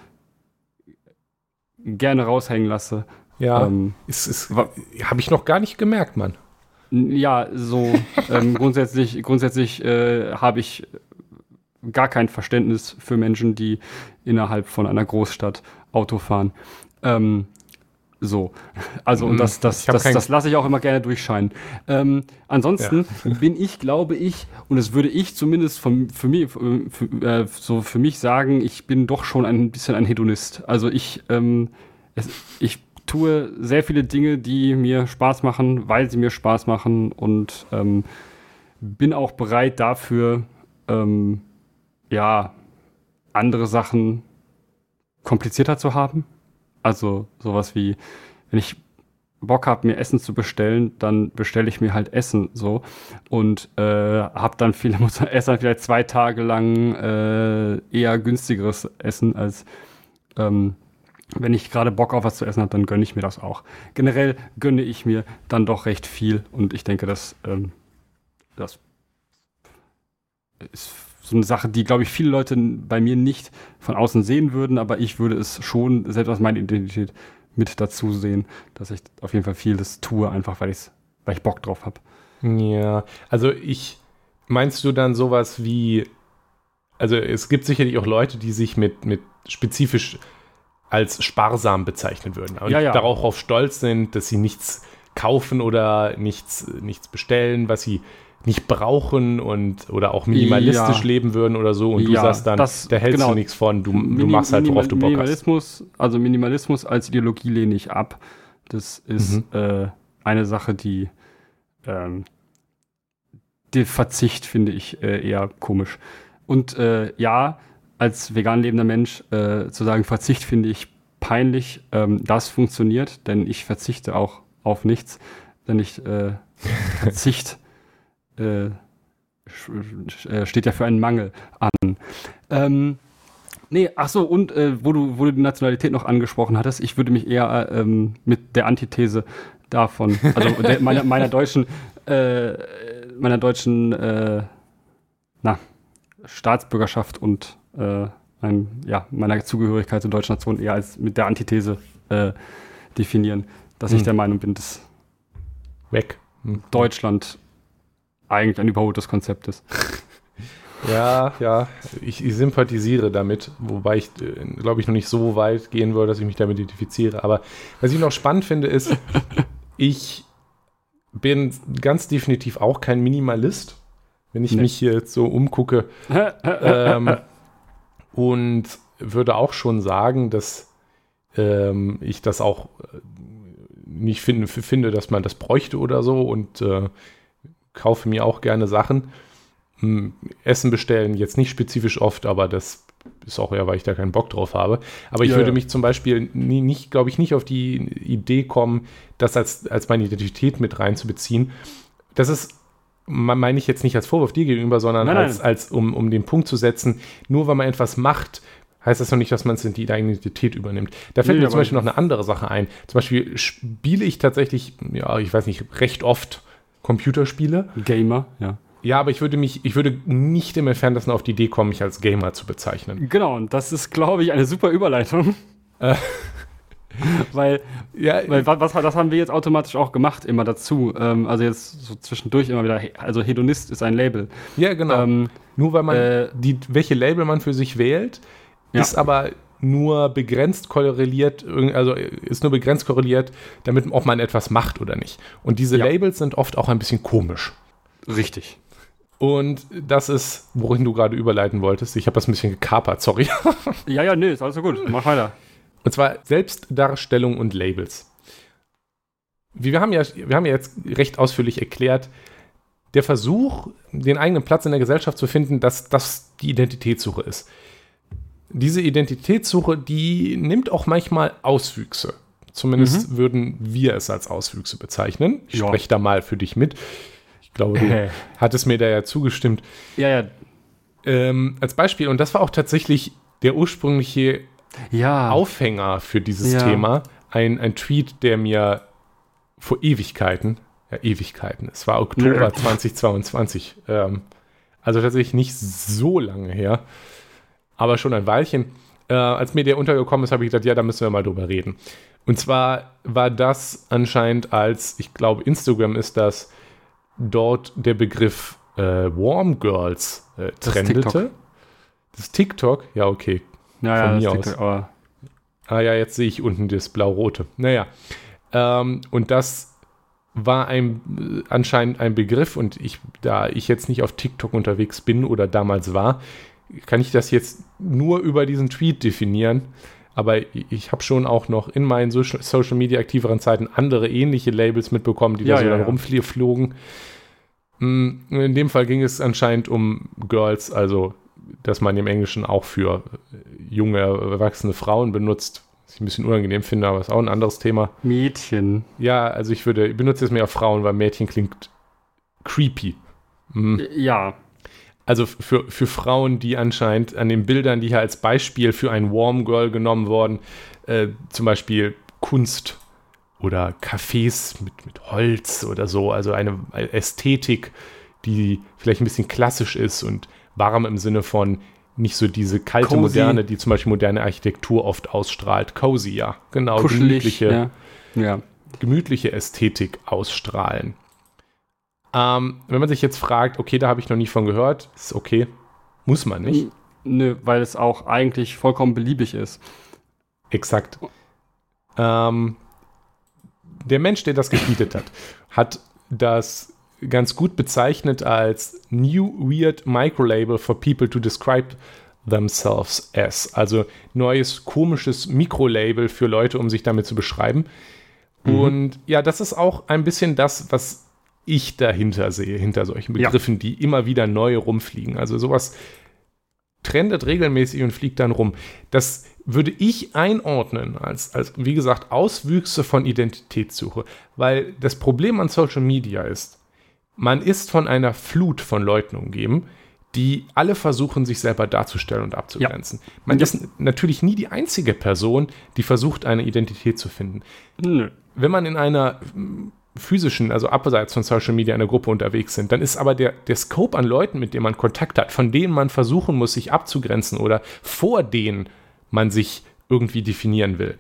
gerne raushängen lasse.
Ja,
Ähm,
ist, ist,
wa-
habe ich noch gar nicht gemerkt, Mann.
Ja, so ähm, grundsätzlich, grundsätzlich äh, habe ich gar kein Verständnis für Menschen, die innerhalb von einer Großstadt Auto fahren. Ähm, so. Also, und
Mhm.
das, das, das, das lasse ich auch immer gerne durchscheinen. Ähm, ansonsten bin ich, glaube ich, und das würde ich zumindest von, für, mich, für, äh, so für mich sagen, ich bin doch schon ein bisschen ein Hedonist. Also ich, ähm, es, ich tue sehr viele Dinge, die mir Spaß machen, weil sie mir Spaß machen und ähm, bin auch bereit dafür, ähm, ja, andere Sachen komplizierter zu haben. Also sowas wie, wenn ich Bock habe, mir Essen zu bestellen, dann bestelle ich mir halt Essen so und äh, habe dann viele muss esse dann vielleicht zwei Tage lang äh, eher günstigeres Essen als ähm, wenn ich gerade Bock auf was zu essen habe, dann gönne ich mir das auch. Generell gönne ich mir dann doch recht viel und ich denke, dass ähm, das ist so eine Sache, die, glaube ich, viele Leute bei mir nicht von außen sehen würden, aber ich würde es schon selbst aus meiner Identität mit dazu sehen, dass ich auf jeden Fall vieles tue, einfach weil, ich's, weil ich Bock drauf habe.
Ja, also ich, meinst du dann sowas wie, also es gibt sicherlich auch Leute, die sich mit, mit spezifisch als sparsam bezeichnen würden und
Ja, ja.
darauf auf stolz sind, dass sie nichts kaufen oder nichts, nichts bestellen, was sie nicht brauchen und oder auch minimalistisch
Ja.
leben würden oder so und du
Ja,
sagst dann,
das-
da hältst
genau.
du nichts von, du, du machst halt, worauf du Bock hast.
Minimalismus, also Minimalismus als Ideologie lehne ich ab. Das ist
Mhm.
äh, eine Sache, die ähm, den Verzicht finde ich äh, eher komisch. Und äh, ja, als vegan lebender Mensch äh, zu sagen, Verzicht finde ich peinlich. Ähm, das funktioniert, denn ich verzichte auch auf nichts, denn ich äh, Verzicht äh, äh, steht ja für einen Mangel an. Ähm, nee, ach so, und äh, wo, du, wo du die Nationalität noch angesprochen hattest, ich würde mich eher äh, ähm, mit der Antithese davon, also der, meiner, meiner deutschen, äh, meiner deutschen, äh, na, Staatsbürgerschaft und äh, ein, ja, meiner Zugehörigkeit zur deutschen Nation eher als mit der Antithese definieren, dass ich
Hm.
der Meinung bin, dass
Weg. Hm.
Deutschland eigentlich ein überholtes Konzept ist.
Ja, ja, ich, ich sympathisiere damit, wobei ich, äh, glaube ich, noch nicht so weit gehen würde, dass ich mich damit identifiziere. Aber was ich noch spannend finde, ist, ich bin ganz definitiv auch kein Minimalist, wenn ich nee. mich hier jetzt so umgucke. ähm, und würde auch schon sagen, dass ähm, ich das auch äh, nicht find, finde, dass man das bräuchte oder so und äh, kaufe mir auch gerne Sachen. Hm, Essen bestellen jetzt nicht spezifisch oft, aber das ist auch eher, weil ich da keinen Bock drauf habe. Aber ich ja, würde ja. mich zum Beispiel nie, nicht, glaube ich, nicht auf die Idee kommen, das als, als meine Identität mit reinzubeziehen. Das ist, meine ich jetzt nicht als Vorwurf dir gegenüber, sondern nein, als, nein. als um, um den Punkt zu setzen, nur weil man etwas macht, heißt das noch nicht, dass man es in die Identität übernimmt. Da fällt nee, mir zum Beispiel noch eine andere Sache ein. Zum Beispiel spiele ich tatsächlich, ja, ich weiß nicht, recht oft Computerspiele.
Gamer, ja.
Ja, aber ich würde mich, ich würde nicht im Entferntesten auf die Idee kommen, mich als Gamer zu bezeichnen.
Genau, und das ist, glaube ich, eine super Überleitung. Äh. weil, ja, weil was, das haben wir jetzt automatisch auch gemacht, immer dazu. Ähm, also jetzt so zwischendurch immer wieder, also Hedonist ist ein Label.
Ja, genau. Ähm, Nur weil man äh, die, welche Label man für sich wählt, ja. ist aber nur begrenzt korreliert, also ist nur begrenzt korreliert, damit ob man etwas macht oder nicht. Und diese ja. Labels sind oft auch ein bisschen komisch.
Richtig.
Und das ist, wohin du gerade überleiten wolltest. Ich habe das ein bisschen gekapert, sorry.
ja, ja, nee, ist alles so gut. Mach weiter.
Und zwar Selbstdarstellung und Labels. Wir haben ja, wir haben ja jetzt recht ausführlich erklärt, der Versuch, den eigenen Platz in der Gesellschaft zu finden, dass das die Identitätssuche ist. Diese Identitätssuche, die nimmt auch manchmal Auswüchse. Zumindest mhm. würden wir es als Auswüchse bezeichnen. Ich ja. spreche da mal für dich mit. Ich glaube, du äh. hattest mir da ja zugestimmt.
Ja, ja.
Ähm, als Beispiel, und das war auch tatsächlich der ursprüngliche ja. Aufhänger für dieses ja. Thema, ein, ein Tweet, der mir vor Ewigkeiten, ja, Ewigkeiten, es war Oktober Nö. 2022, ähm, also tatsächlich nicht so lange her, aber schon ein Weilchen. Äh, als mir der untergekommen ist, habe ich gedacht, ja, da müssen wir mal drüber reden. Und zwar war das anscheinend als, ich glaube, Instagram ist das, dort der Begriff äh, Warm Girls äh, trendete. Das TikTok. das TikTok, ja, okay.
Naja, Von mir aus. TikTok,
ah ja, jetzt sehe ich unten das blau-rote. Naja. Ähm, und das war ein, anscheinend ein Begriff und ich, da ich jetzt nicht auf TikTok unterwegs bin oder damals war, kann ich das jetzt nur über diesen Tweet definieren. Aber ich habe schon auch noch in meinen Social Media aktiveren Zeiten andere ähnliche Labels mitbekommen, die ja, da so ja, dann ja. rumflogen. Hm, in dem Fall ging es anscheinend um Girls, also dass man im Englischen auch für junge, erwachsene Frauen benutzt. Was ich ein bisschen unangenehm finde, aber ist auch ein anderes Thema.
Mädchen.
Ja, also ich würde, ich benutze jetzt mehr Frauen, weil Mädchen klingt creepy.
Mhm. Ja,
also für, für Frauen, die anscheinend an den Bildern, die hier als Beispiel für ein Warm Girl genommen wurden, äh, zum Beispiel Kunst oder Cafés mit, mit Holz oder so, also eine Ästhetik, die vielleicht ein bisschen klassisch ist und warm im Sinne von nicht so diese kalte Cozy. Moderne, die zum Beispiel moderne Architektur oft ausstrahlt. Cozy, ja, genau.
Kuschelig, gemütliche, ja. Ja.
gemütliche Ästhetik ausstrahlen. Ähm, wenn man sich jetzt fragt, okay, da habe ich noch nie von gehört, ist okay. Muss man nicht.
Nö, weil es auch eigentlich vollkommen beliebig ist.
Exakt. Ähm, der Mensch, der das getweetet hat, hat das ganz gut bezeichnet als New Weird Microlabel for people to describe themselves as. Also neues komisches Mikrolabel für Leute, um sich damit zu beschreiben. Mhm. Und ja, das ist auch ein bisschen das, was ich dahinter sehe, hinter solchen Begriffen, ja. die immer wieder neu rumfliegen. Also sowas trendet regelmäßig und fliegt dann rum. Das würde ich einordnen als, als, wie gesagt, Auswüchse von Identitätssuche. Weil das Problem an Social Media ist, man ist von einer Flut von Leuten umgeben, die alle versuchen, sich selber darzustellen und abzugrenzen. Ja. Man ja. ist natürlich nie die einzige Person, die versucht, eine Identität zu finden. Nö. Wenn man in einer physischen, also abseits von Social Media in der Gruppe unterwegs sind, dann ist aber der, der Scope an Leuten, mit denen man Kontakt hat, von denen man versuchen muss, sich abzugrenzen oder vor denen man sich irgendwie definieren will,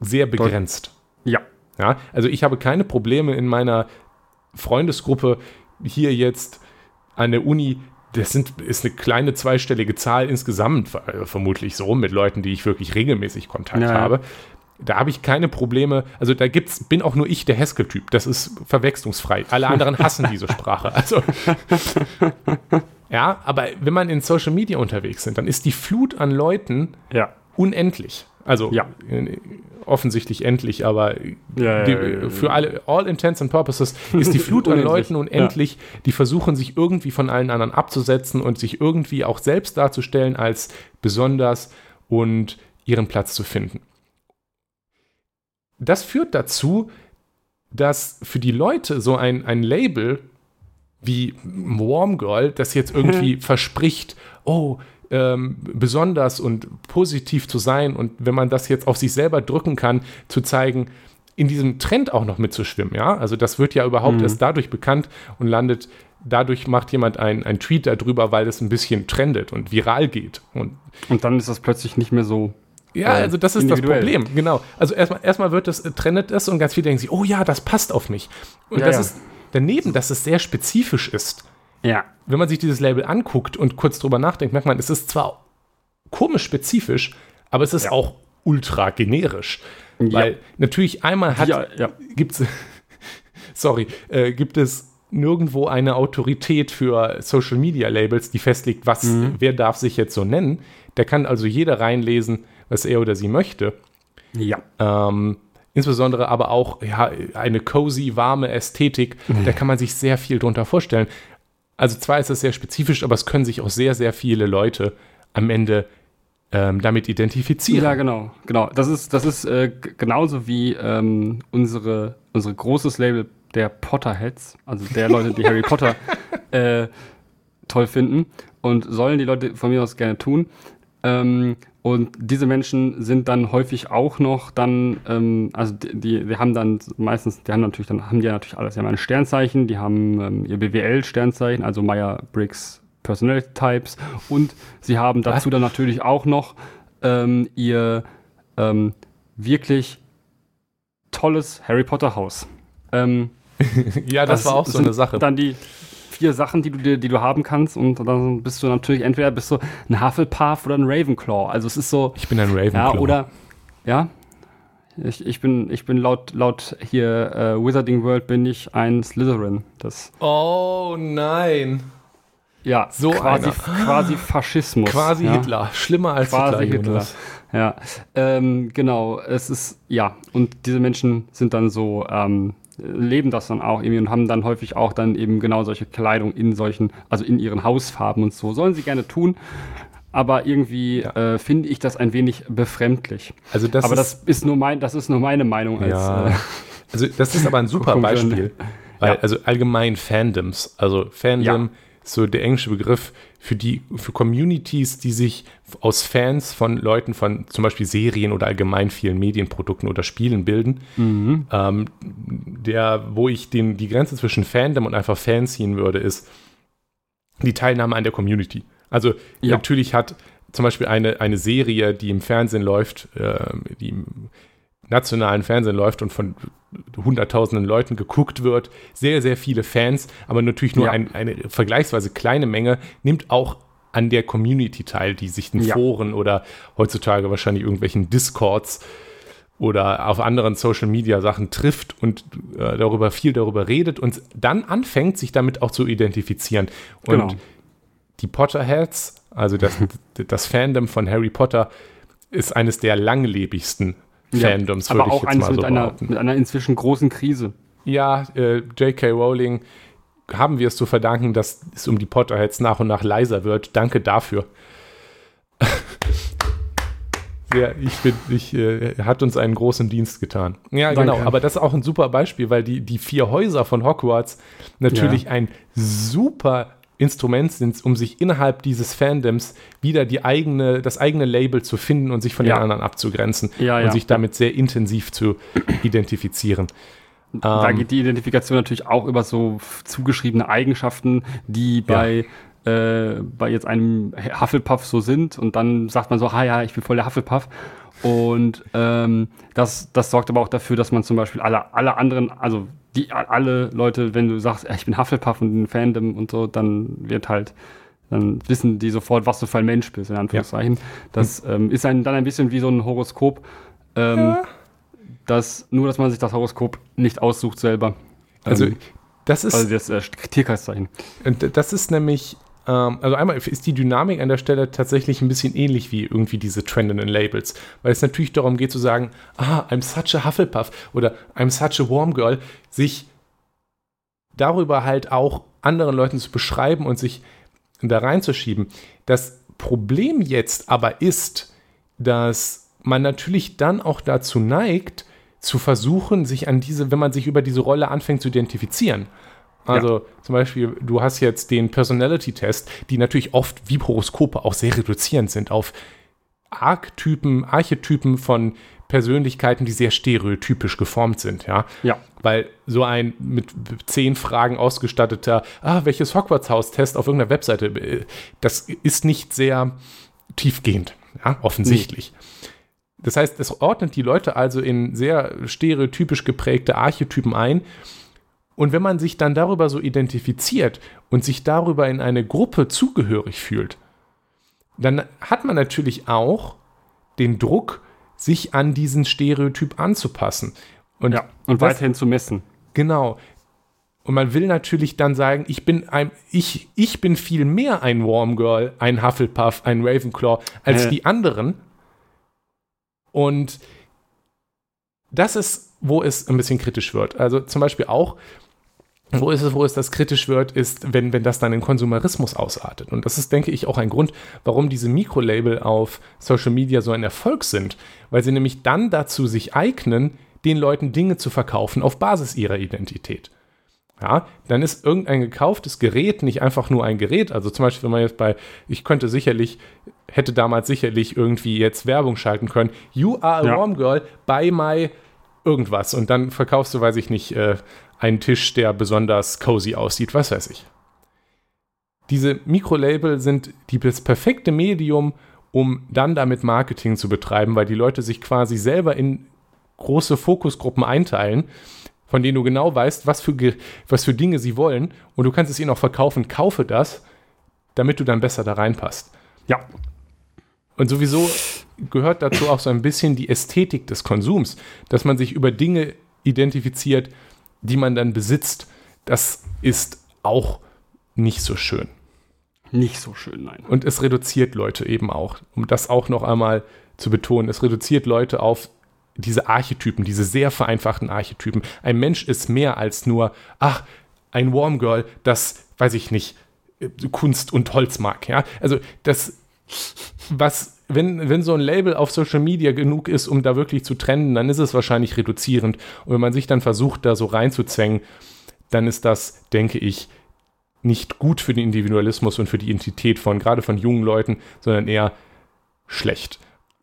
sehr begrenzt.
Ja.
Ja, also ich habe keine Probleme in meiner Freundesgruppe hier jetzt an der Uni das sind, ist eine kleine zweistellige Zahl insgesamt, vermutlich so, mit Leuten, die ich wirklich regelmäßig Kontakt ja, habe. Da habe ich keine Probleme. Also da gibt's, bin auch nur ich der Haskell-Typ. Das ist verwechslungsfrei. Alle anderen hassen diese Sprache. Also ja, aber wenn man in Social Media unterwegs sind, dann ist die Flut an Leuten
ja.
unendlich. Also
ja.
Äh, offensichtlich endlich, aber
ja,
die, für alle, all intents and purposes ist die Flut an Leuten unendlich, die versuchen sich irgendwie von allen anderen abzusetzen und sich irgendwie auch selbst darzustellen als besonders und ihren Platz zu finden. Das führt dazu, dass für die Leute so ein, ein Label wie Warm Girl, das jetzt irgendwie verspricht, oh, ähm, besonders und positiv zu sein und wenn man das jetzt auf sich selber drücken kann, zu zeigen, in diesem Trend auch noch mitzuschwimmen, ja. Also das wird ja überhaupt mhm. erst dadurch bekannt und landet, dadurch macht jemand ein, ein Tweet darüber, weil es ein bisschen trendet und viral geht. Und,
und dann ist das plötzlich nicht mehr so
ja, äh, also das ist das Problem, genau. Also erstmal, erstmal wird es, äh, trendet es und ganz viele denken sich, oh ja, das passt auf mich. Und ja, das ja. ist daneben, dass es sehr spezifisch ist.
Ja.
Wenn man sich dieses Label anguckt und kurz drüber nachdenkt, merkt man, es ist zwar komisch spezifisch, aber es ist ja. auch ultra generisch. Weil natürlich einmal hat, gibt's, sorry, äh, gibt es nirgendwo eine Autorität für Social Media Labels, die festlegt, was, mhm. wer darf sich jetzt so nennen. Da kann also jeder reinlesen, was er oder sie möchte.
Ja.
Ähm, insbesondere aber auch ja, eine cozy, warme Ästhetik. Mhm. Da kann man sich sehr viel drunter vorstellen. Also zwar ist es sehr spezifisch, aber es können sich auch sehr, sehr viele Leute am Ende ähm, damit identifizieren.
Ja, genau, genau. Das ist, das ist äh, genauso wie ähm, unsere, unsere großes Label der Potterheads, also der Leute, die Harry Potter äh, toll finden und sollen die Leute von mir aus gerne tun. Ähm, und diese Menschen sind dann häufig auch noch dann, ähm, also die, die haben dann meistens, die haben natürlich, dann haben die ja natürlich alles, die haben ein Sternzeichen, die haben ähm, ihr BWL-Sternzeichen, also Meyer-Briggs Personality Types und sie haben dazu Was? dann natürlich auch noch ähm, ihr ähm, wirklich tolles Harry Potter Haus.
Ähm, ja, das, das, war auch so eine Sache.
Dann die, vier Sachen, die du, die du haben kannst. Und dann bist du natürlich entweder bist du ein Hufflepuff oder ein Ravenclaw. Also es ist so.
Ich bin ein Ravenclaw.
Ja, oder. Ja. Ich, ich, bin, ich bin laut, laut hier äh, Wizarding World bin ich ein Slytherin. Das
oh nein.
Ja, so quasi, quasi Faschismus.
Quasi
ja.
Hitler. Schlimmer als
quasi Hitler. Hitler. Ja, ähm, genau. Es ist, ja, und diese Menschen sind dann so, ähm, leben das dann auch irgendwie und haben dann häufig auch dann eben genau solche Kleidung in solchen, also in ihren Hausfarben und so. Sollen sie gerne tun. Aber irgendwie ja. äh, finde ich das ein wenig befremdlich.
Also das
aber ist, das ist nur mein, das ist nur meine Meinung als. Ja. Äh,
also das ist aber ein super Beispiel. Weil, ja. Also allgemein Fandoms. Also Fandom ist so der englische Begriff für die, für Communities, die sich aus Fans von Leuten von zum Beispiel Serien oder allgemein vielen Medienprodukten oder Spielen bilden. Mhm. Ähm, der, wo ich den, die Grenze zwischen Fandom und einfach Fan ziehen würde, ist die Teilnahme an der Community. Also ja. natürlich hat zum Beispiel eine, eine Serie, die im Fernsehen läuft, äh, die im nationalen Fernsehen läuft und von hunderttausenden Leuten geguckt wird. Sehr, sehr viele Fans, aber natürlich nur ja. ein, eine vergleichsweise kleine Menge, nimmt auch an der Community teil, die sich in ja. Foren oder heutzutage wahrscheinlich irgendwelchen Discords oder auf anderen Social Media Sachen trifft und äh, darüber viel darüber redet und dann anfängt, sich damit auch zu identifizieren. Und genau. die Potterheads, also das, das Fandom von Harry Potter, ist eines der langlebigsten Fandoms,
ja, würde ich jetzt mal so mit einer, mit einer inzwischen großen Krise.
Ja, äh, J.K. Rowling haben wir es zu verdanken, dass es um die Potterheads nach und nach leiser wird. Danke dafür. Sehr, ich bin, ich, äh, hat uns einen großen Dienst getan. Ja, Danke. genau. Aber das ist auch ein super Beispiel, weil die, die vier Häuser von Hogwarts natürlich ja. ein super Instrument sind, um sich innerhalb dieses Fandoms wieder die eigene, das eigene Label zu finden und sich von ja. den anderen abzugrenzen
ja,
und
ja.
sich damit sehr intensiv zu identifizieren.
Da ähm, geht die Identifikation natürlich auch über so zugeschriebene Eigenschaften, die bei äh, bei jetzt einem Hufflepuff so sind und dann sagt man so, ah ja, ich bin voll der Hufflepuff. Und ähm, das, das sorgt aber auch dafür, dass man zum Beispiel alle, alle anderen, also die alle Leute, wenn du sagst, ich bin Hufflepuff und ein Fandom und so, dann wird halt Dann wissen die sofort, was du für ein Mensch bist, in Anführungszeichen. Ja. Das ähm, ist ein, dann ein bisschen wie so ein Horoskop. Ähm, ja. das, nur, dass man sich das Horoskop nicht aussucht selber.
Also, ähm, das ist.
Also das äh, Tierkreiszeichen.
Das ist nämlich also einmal ist die Dynamik an der Stelle tatsächlich ein bisschen ähnlich wie irgendwie diese trendenden Labels, weil es natürlich darum geht zu sagen, ah, I'm such a Hufflepuff oder I'm such a Warm Girl, sich darüber halt auch anderen Leuten zu beschreiben und sich da reinzuschieben. Das Problem jetzt aber ist, dass man natürlich dann auch dazu neigt, zu versuchen, sich an diese, wenn man sich über diese Rolle anfängt zu identifizieren. Also ja. zum Beispiel, du hast jetzt den Personality-Test, die natürlich oft wie Horoskope auch sehr reduzierend sind auf Archetypen, Archetypen von Persönlichkeiten, die sehr stereotypisch geformt sind, ja.
Ja.
Weil so ein mit zehn Fragen ausgestatteter, ah, welches Hogwarts-Haus-Test auf irgendeiner Webseite, äh, das ist nicht sehr tiefgehend, ja, offensichtlich. Nee. Das heißt, es ordnet die Leute also in sehr stereotypisch geprägte Archetypen ein und wenn man sich dann darüber so identifiziert und sich darüber in eine Gruppe zugehörig fühlt, dann hat man natürlich auch den Druck, sich an diesen Stereotyp anzupassen.
Und, ja, und das, weiterhin zu messen.
Genau. Und man will natürlich dann sagen, ich bin ein, ich, ich bin viel mehr ein Warm Girl, ein Hufflepuff, ein Ravenclaw als äh. die anderen. Und das ist, wo es ein bisschen kritisch wird. Also zum Beispiel auch, wo ist es, wo es das kritisch wird, ist, wenn, wenn das dann in Konsumerismus ausartet. Und das ist, denke ich, auch ein Grund, warum diese Mikrolabel auf Social Media so ein Erfolg sind, weil sie nämlich dann dazu sich eignen, den Leuten Dinge zu verkaufen auf Basis ihrer Identität. Ja, dann ist irgendein gekauftes Gerät nicht einfach nur ein Gerät. Also zum Beispiel, wenn man jetzt bei, ich könnte sicherlich, hätte damals sicherlich irgendwie jetzt Werbung schalten können. You are a ja. warm girl, buy my irgendwas. Und dann verkaufst du, weiß ich nicht, äh, einen Tisch, der besonders cozy aussieht, was weiß ich. Diese Mikrolabel sind die, das perfekte Medium, um dann damit Marketing zu betreiben, weil die Leute sich quasi selber in große Fokusgruppen einteilen, von denen du genau weißt, was für, was für Dinge sie wollen und du kannst es ihnen auch verkaufen, kaufe das, damit du dann besser da reinpasst.
Ja.
Und sowieso gehört dazu auch so ein bisschen die Ästhetik des Konsums, dass man sich über Dinge identifiziert, die man dann besitzt, das ist auch nicht so schön.
Nicht so schön, nein.
Und es reduziert Leute eben auch, um das auch noch einmal zu betonen. Es reduziert Leute auf diese Archetypen, diese sehr vereinfachten Archetypen. Ein Mensch ist mehr als nur, ach, ein Warm Girl, das, weiß ich nicht, Kunst und Holz mag. Ja? Also das, was wenn, wenn so ein Label auf Social Media genug ist, um da wirklich zu trennen, dann ist es wahrscheinlich reduzierend. Und wenn man sich dann versucht, da so reinzuzwängen, dann ist das, denke ich, nicht gut für den Individualismus und für die Identität von gerade von jungen Leuten, sondern eher schlecht.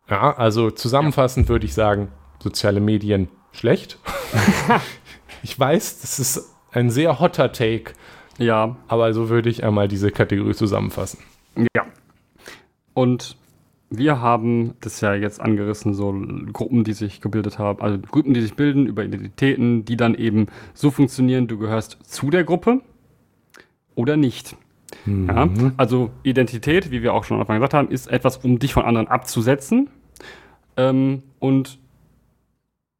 Ja, also zusammenfassend würde ich sagen, soziale Medien schlecht. ich weiß, das ist ein sehr hotter Take.
Ja.
Aber so würde ich einmal diese Kategorie zusammenfassen.
Ja. Und wir haben das ja jetzt angerissen, so Gruppen, die sich gebildet haben, also Gruppen, die sich bilden über Identitäten, die dann eben so funktionieren, du gehörst zu der Gruppe oder nicht. Mhm. Ja, also Identität, wie wir auch schon am Anfang gesagt haben, ist etwas, um dich von anderen abzusetzen. Ähm, und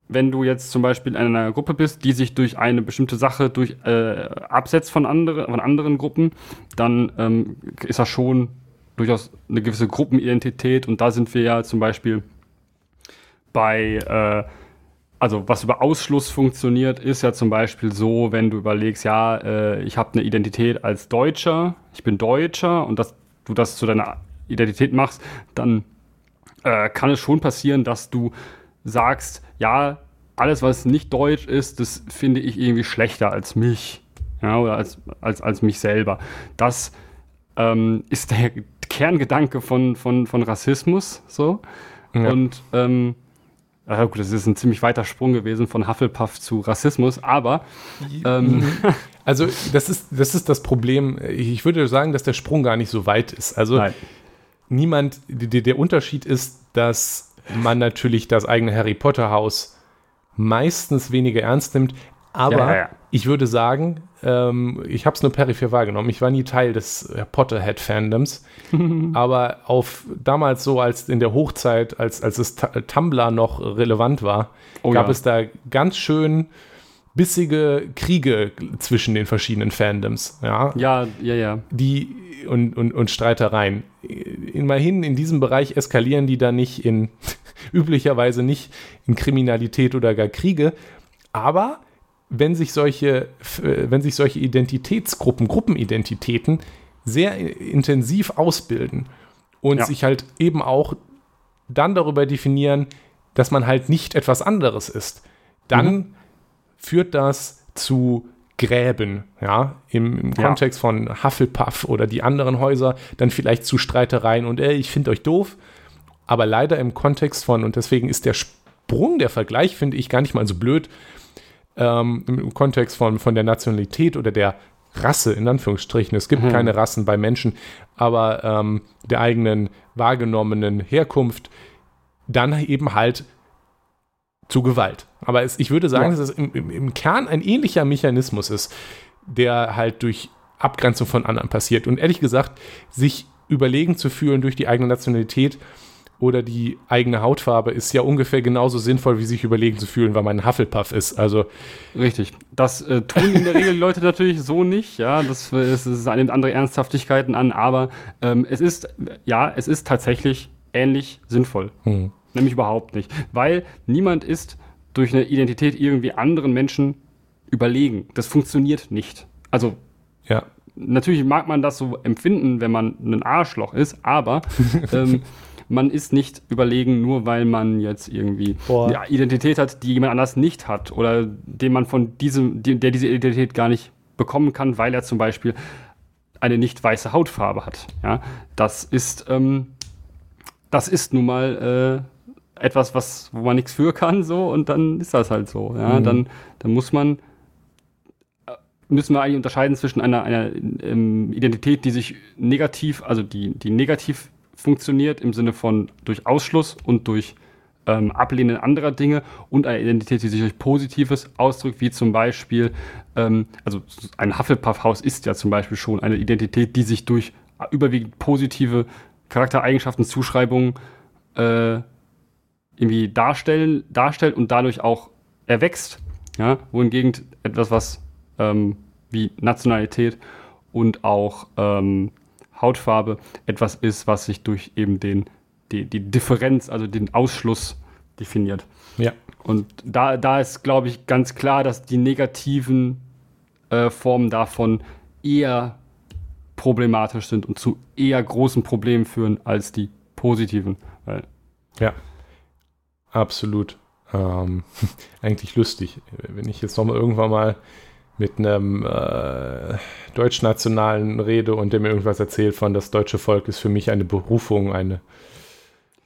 wenn du jetzt zum Beispiel in einer Gruppe bist, die sich durch eine bestimmte Sache durch, äh, absetzt von, andere, von anderen Gruppen, dann ähm, ist das schon durchaus eine gewisse Gruppenidentität und da sind wir ja zum Beispiel bei, äh, also was über Ausschluss funktioniert, ist ja zum Beispiel so, wenn du überlegst, ja, äh, ich habe eine Identität als Deutscher, ich bin Deutscher und dass du das zu deiner Identität machst, dann äh, kann es schon passieren, dass du sagst, ja, alles, was nicht deutsch ist, das finde ich irgendwie schlechter als mich. Ja, oder als, als, als mich selber. Das ähm, ist der Kerngedanke von, von, von Rassismus. So. Ja. Und ähm, äh, gut, das ist ein ziemlich weiter Sprung gewesen von Hufflepuff zu Rassismus, aber ähm,
also das ist, das ist das Problem. Ich würde sagen, dass der Sprung gar nicht so weit ist. Also Nein. niemand, der, der Unterschied ist, dass man natürlich das eigene Harry Potter Haus meistens weniger ernst nimmt, Aber
Ja, ja,
ich würde sagen, ähm, ich habe es nur peripher wahrgenommen. Ich war nie Teil des äh, Potterhead-Fandoms. aber auf damals so als in der Hochzeit, als, als es Tumblr noch relevant war,
Oh
gab es da ganz schön bissige Kriege zwischen den verschiedenen Fandoms. Ja,
Ja, ja, ja.
die und, und, und Streitereien. Immerhin in diesem Bereich eskalieren die dann nicht in üblicherweise nicht in Kriminalität oder gar Kriege, aber wenn sich solche, äh, wenn sich solche Identitätsgruppen, Gruppenidentitäten sehr intensiv ausbilden und
Ja.
sich halt eben auch dann darüber definieren, dass man halt nicht etwas anderes ist, dann führt das zu Gräben, ja, im, im
Ja.
Kontext von Hufflepuff oder die anderen Häuser, dann vielleicht zu Streitereien und ey, ich finde euch doof, aber leider im Kontext von, und deswegen ist der Sprung, der Vergleich, finde ich gar nicht mal so blöd, ähm, im, Kontext von, von der Nationalität oder der Rasse, in Anführungsstrichen. Es gibt
Mhm.
keine Rassen bei Menschen, aber ähm, der eigenen wahrgenommenen Herkunft, dann eben halt zu Gewalt. Aber es, ich würde sagen,
Ja.
dass es im, im, im Kern ein ähnlicher Mechanismus ist, der halt durch Abgrenzung von anderen passiert. Und ehrlich gesagt, sich überlegen zu fühlen durch die eigene Nationalität oder die eigene Hautfarbe ist ja ungefähr genauso sinnvoll, wie sich überlegen zu fühlen, weil man ein Hufflepuff ist. Also,
Richtig. Das äh, tun in der Regel die Leute natürlich so nicht. Ja, das, äh, es, es nimmt andere Ernsthaftigkeiten an, aber ähm, es ist, ja, es ist tatsächlich ähnlich sinnvoll.
hm,
Nämlich überhaupt nicht. Weil niemand ist durch eine Identität irgendwie anderen Menschen überlegen. Das funktioniert nicht. Also
ja.
natürlich mag man das so empfinden, wenn man ein Arschloch ist, aber ähm, man ist nicht überlegen, nur weil man jetzt irgendwie
Boah.
eine Identität hat, die jemand anders nicht hat oder den man von diesem, die, der diese Identität gar nicht bekommen kann, weil er zum Beispiel eine nicht weiße Hautfarbe hat. Ja, das ist, ähm, das ist nun mal äh, etwas, was, wo man nichts für kann, so und dann ist das halt so. Ja,
Mhm.
dann, dann muss man müssen wir eigentlich unterscheiden zwischen einer, einer ähm, Identität, die sich negativ, also die, die negativ funktioniert im Sinne von durch Ausschluss und durch ähm, Ablehnen anderer Dinge und einer Identität, die sich durch Positives ausdrückt, wie zum Beispiel, ähm, also ein Hufflepuff-Haus ist ja zum Beispiel schon eine Identität, die sich durch überwiegend positive Charaktereigenschaften, Zuschreibungen äh, irgendwie darstellen, darstellt und dadurch auch erwächst. Ja, wohingegen etwas, was ähm, wie Nationalität und auch ähm, Hautfarbe etwas ist, was sich durch eben den, die, die Differenz, also den Ausschluss definiert.
Ja.
Und da, da ist, glaube ich, ganz klar, dass die negativen äh, Formen davon eher problematisch sind und zu eher großen Problemen führen als die positiven. Weil,
Ja, absolut. Ähm, eigentlich lustig. Wenn ich jetzt noch mal irgendwann mal mit einem äh, Deutschnationalen rede und der mir irgendwas erzählt von das deutsche Volk ist für mich eine Berufung, eine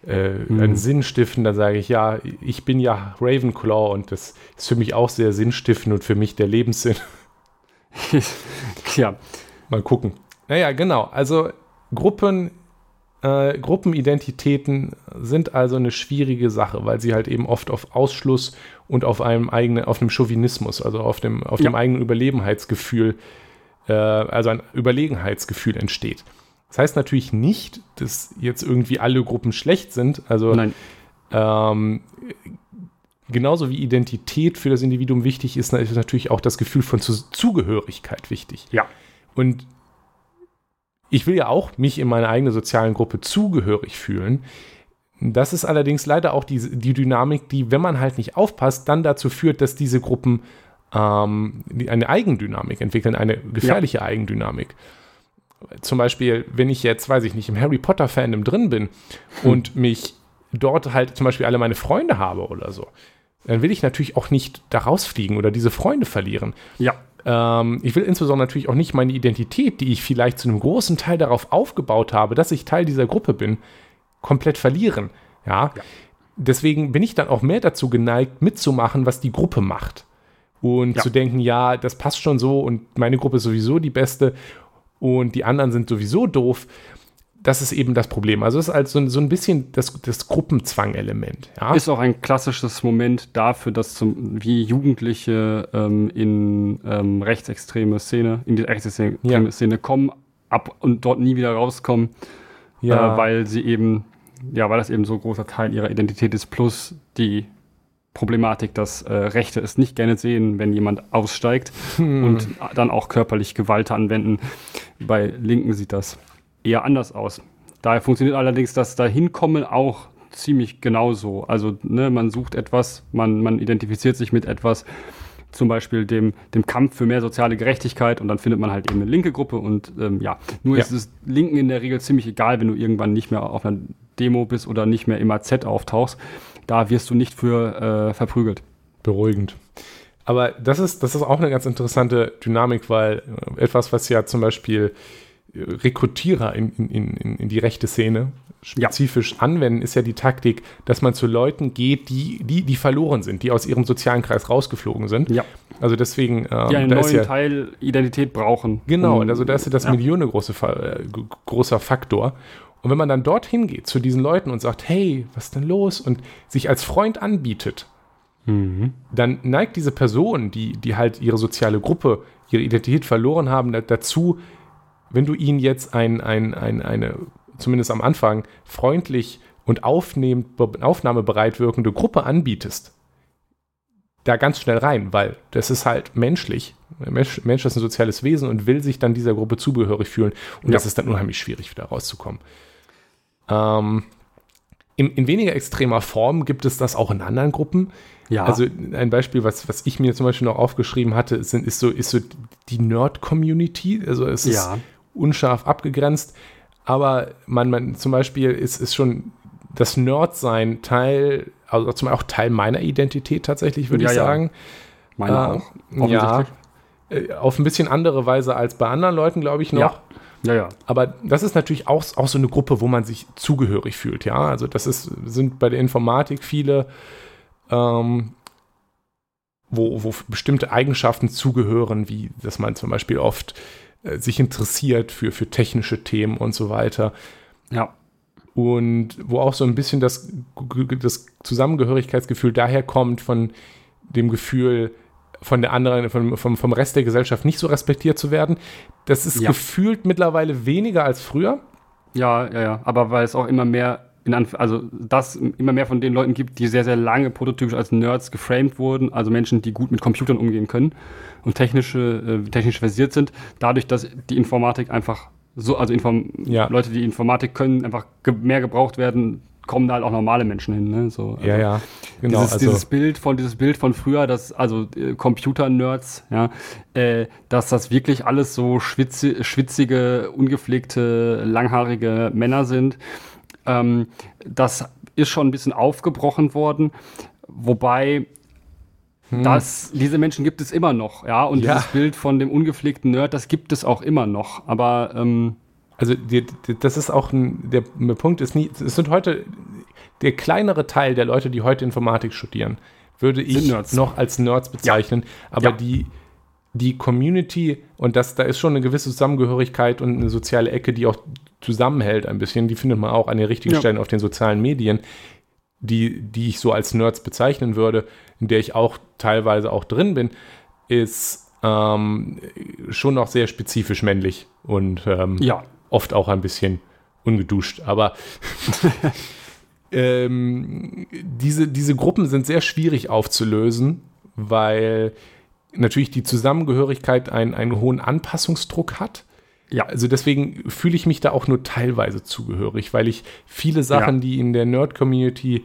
äh, ein Sinnstiften, dann sage ich, ja, ich bin ja Ravenclaw und das ist für mich auch sehr sinnstiftend und für mich der Lebenssinn.
ja,
Mal gucken. Naja, genau. Also Gruppen, äh, Gruppenidentitäten sind also eine schwierige Sache, weil sie halt eben oft auf Ausschluss und auf einem eigenen, auf einem Chauvinismus, also auf dem, auf dem
Ja.
eigenen Überlebenheitsgefühl, äh, also ein Überlegenheitsgefühl entsteht. Das heißt natürlich nicht, dass jetzt irgendwie alle Gruppen schlecht sind. Also
nein,
ähm, genauso wie Identität für das Individuum wichtig ist, ist natürlich auch das Gefühl von Zu Zugehörigkeit wichtig.
ja,
Und ich will ja auch mich in meiner eigenen sozialen Gruppe zugehörig fühlen. Das ist allerdings leider auch die, die Dynamik, die, wenn man halt nicht aufpasst, dann dazu führt, dass diese Gruppen ähm, eine Eigendynamik entwickeln, eine gefährliche Eigendynamik. Zum Beispiel, wenn ich jetzt, weiß ich nicht, im Harry Potter-Fandom drin bin und mich dort halt zum Beispiel alle meine Freunde habe oder so, dann will ich natürlich auch nicht da rausfliegen oder diese Freunde verlieren.
ja,
Ähm, ich will insbesondere natürlich auch nicht meine Identität, die ich vielleicht zu einem großen Teil darauf aufgebaut habe, dass ich Teil dieser Gruppe bin, komplett verlieren. Ja. Deswegen bin ich dann auch mehr dazu geneigt, mitzumachen, was die Gruppe macht. Und
Ja.
zu denken, ja, das passt schon so und meine Gruppe ist sowieso die beste und die anderen sind sowieso doof. das ist eben das Problem. Also es ist halt so, so ein bisschen das, das Gruppenzwang-Element. Ja?
Ist auch ein klassisches Moment dafür, dass zum, wie Jugendliche ähm, in ähm, rechtsextreme Szene, in die rechtsextreme ja. Szene kommen ab und dort nie wieder rauskommen, ja. äh, weil sie eben, ja, weil das eben so ein großer Teil ihrer Identität ist, plus die Problematik, dass äh, Rechte es nicht gerne sehen, wenn jemand aussteigt hm. und dann auch körperlich Gewalt anwenden. Bei Linken sieht das eher anders aus. Daher funktioniert allerdings das Dahinkommen auch ziemlich genauso. Also ne, man sucht etwas, man, man identifiziert sich mit etwas, zum Beispiel dem, dem Kampf für mehr soziale Gerechtigkeit und dann findet man halt eben eine linke Gruppe und ähm, ja, nur ja. ist es Linken in der Regel ziemlich egal, wenn du irgendwann nicht mehr auf einer Demo bist oder nicht mehr im AZ auftauchst. Da wirst du nicht für äh, verprügelt.
Beruhigend. Aber das ist, das ist auch eine ganz interessante Dynamik, weil äh, etwas, was ja zum Beispiel Rekrutierer in, in, in, in die rechte Szene spezifisch ja. anwenden, ist ja die Taktik, dass man zu Leuten geht, die, die, die verloren sind, die aus ihrem sozialen Kreis rausgeflogen sind.
Ja.
Also deswegen.
Ähm, die einen neuen ja, Teil Identität brauchen.
Genau, um, also da ist ja das ja. Milieu ein große, äh, großer Faktor. Und wenn man dann dorthin geht zu diesen Leuten und sagt, hey, was ist denn los? Und sich als Freund anbietet, mhm. dann neigt diese Person, die, die halt ihre soziale Gruppe, ihre Identität verloren haben, dazu, wenn du ihnen jetzt ein, ein, ein, eine, zumindest am Anfang, freundlich und aufnehmend, aufnahmebereit wirkende Gruppe anbietest, da ganz schnell rein, weil das ist halt menschlich. Mensch, Mensch ist ein soziales Wesen und will sich dann dieser Gruppe zugehörig fühlen. Und ja. das ist dann unheimlich schwierig, wieder rauszukommen. Ähm, in, in, weniger extremer Form gibt es das auch in anderen Gruppen. Ja. Also ein Beispiel, was, was ich mir zum Beispiel noch aufgeschrieben hatte, sind, ist, so, ist so die Nerd-Community. Also es ist ja unscharf abgegrenzt. Aber man, man zum Beispiel ist, ist schon das Nerd-Sein Teil, also zum Beispiel auch Teil meiner Identität tatsächlich, würde ja, ich sagen.
Meine
äh, auch. Ja. Auf ein bisschen andere Weise als bei anderen Leuten, glaube ich, noch.
Ja. Ja.
Aber das ist natürlich auch, auch so eine Gruppe, wo man sich zugehörig fühlt, ja. Also das ist, sind bei der Informatik viele, ähm, wo, wo bestimmte Eigenschaften zugehören, wie dass man zum Beispiel oft äh, sich interessiert für, für technische Themen und so weiter.
Ja.
Und wo auch so ein bisschen das, das Zusammengehörigkeitsgefühl daherkommt von dem Gefühl, von der anderen, vom, vom, vom Rest der Gesellschaft nicht so respektiert zu werden. Das ist ja. gefühlt mittlerweile weniger als früher.
Ja, ja, ja. Aber weil es auch immer mehr in Anf also das immer mehr von den Leuten gibt, die sehr, sehr lange prototypisch als Nerds geframed wurden, also Menschen, die gut mit Computern umgehen können und technische, äh, technisch versiert sind, dadurch, dass die Informatik einfach so, also Inform ja. Leute, die Informatik können, einfach ge mehr gebraucht werden, kommen da halt auch normale Menschen hin. Ne? So,
also ja, ja,
genau. Dieses, also dieses, Bild von dieses Bild von früher, dass also äh, Computer-Nerds, ja, äh, dass das wirklich alles so schwitzi schwitzige, ungepflegte, langhaarige Männer sind ähm, das ist schon ein bisschen aufgebrochen worden, wobei hm. das, diese Menschen gibt es immer noch, ja. Und ja. dieses Bild von dem ungepflegten Nerd, das gibt es auch immer noch. Aber ähm,
also die, die, das ist auch ein, der, der Punkt ist nie, es sind heute der kleinere Teil der Leute, die heute Informatik studieren, würde ich noch als Nerds bezeichnen. Ja. Aber ja. die die Community und das, da ist schon eine gewisse Zusammengehörigkeit und eine soziale Ecke, die auch zusammenhält ein bisschen. Die findet man auch an den richtigen ja. Stellen auf den sozialen Medien, die, die ich so als Nerds bezeichnen würde, in der ich auch teilweise auch drin bin, ist ähm, schon noch sehr spezifisch männlich und ähm, ja. Oft auch ein bisschen ungeduscht. Aber ähm, diese, diese Gruppen sind sehr schwierig aufzulösen, weil natürlich die Zusammengehörigkeit einen, einen hohen Anpassungsdruck hat. Ja. Also deswegen fühle ich mich da auch nur teilweise zugehörig, weil ich viele Sachen, ja. die in der Nerd-Community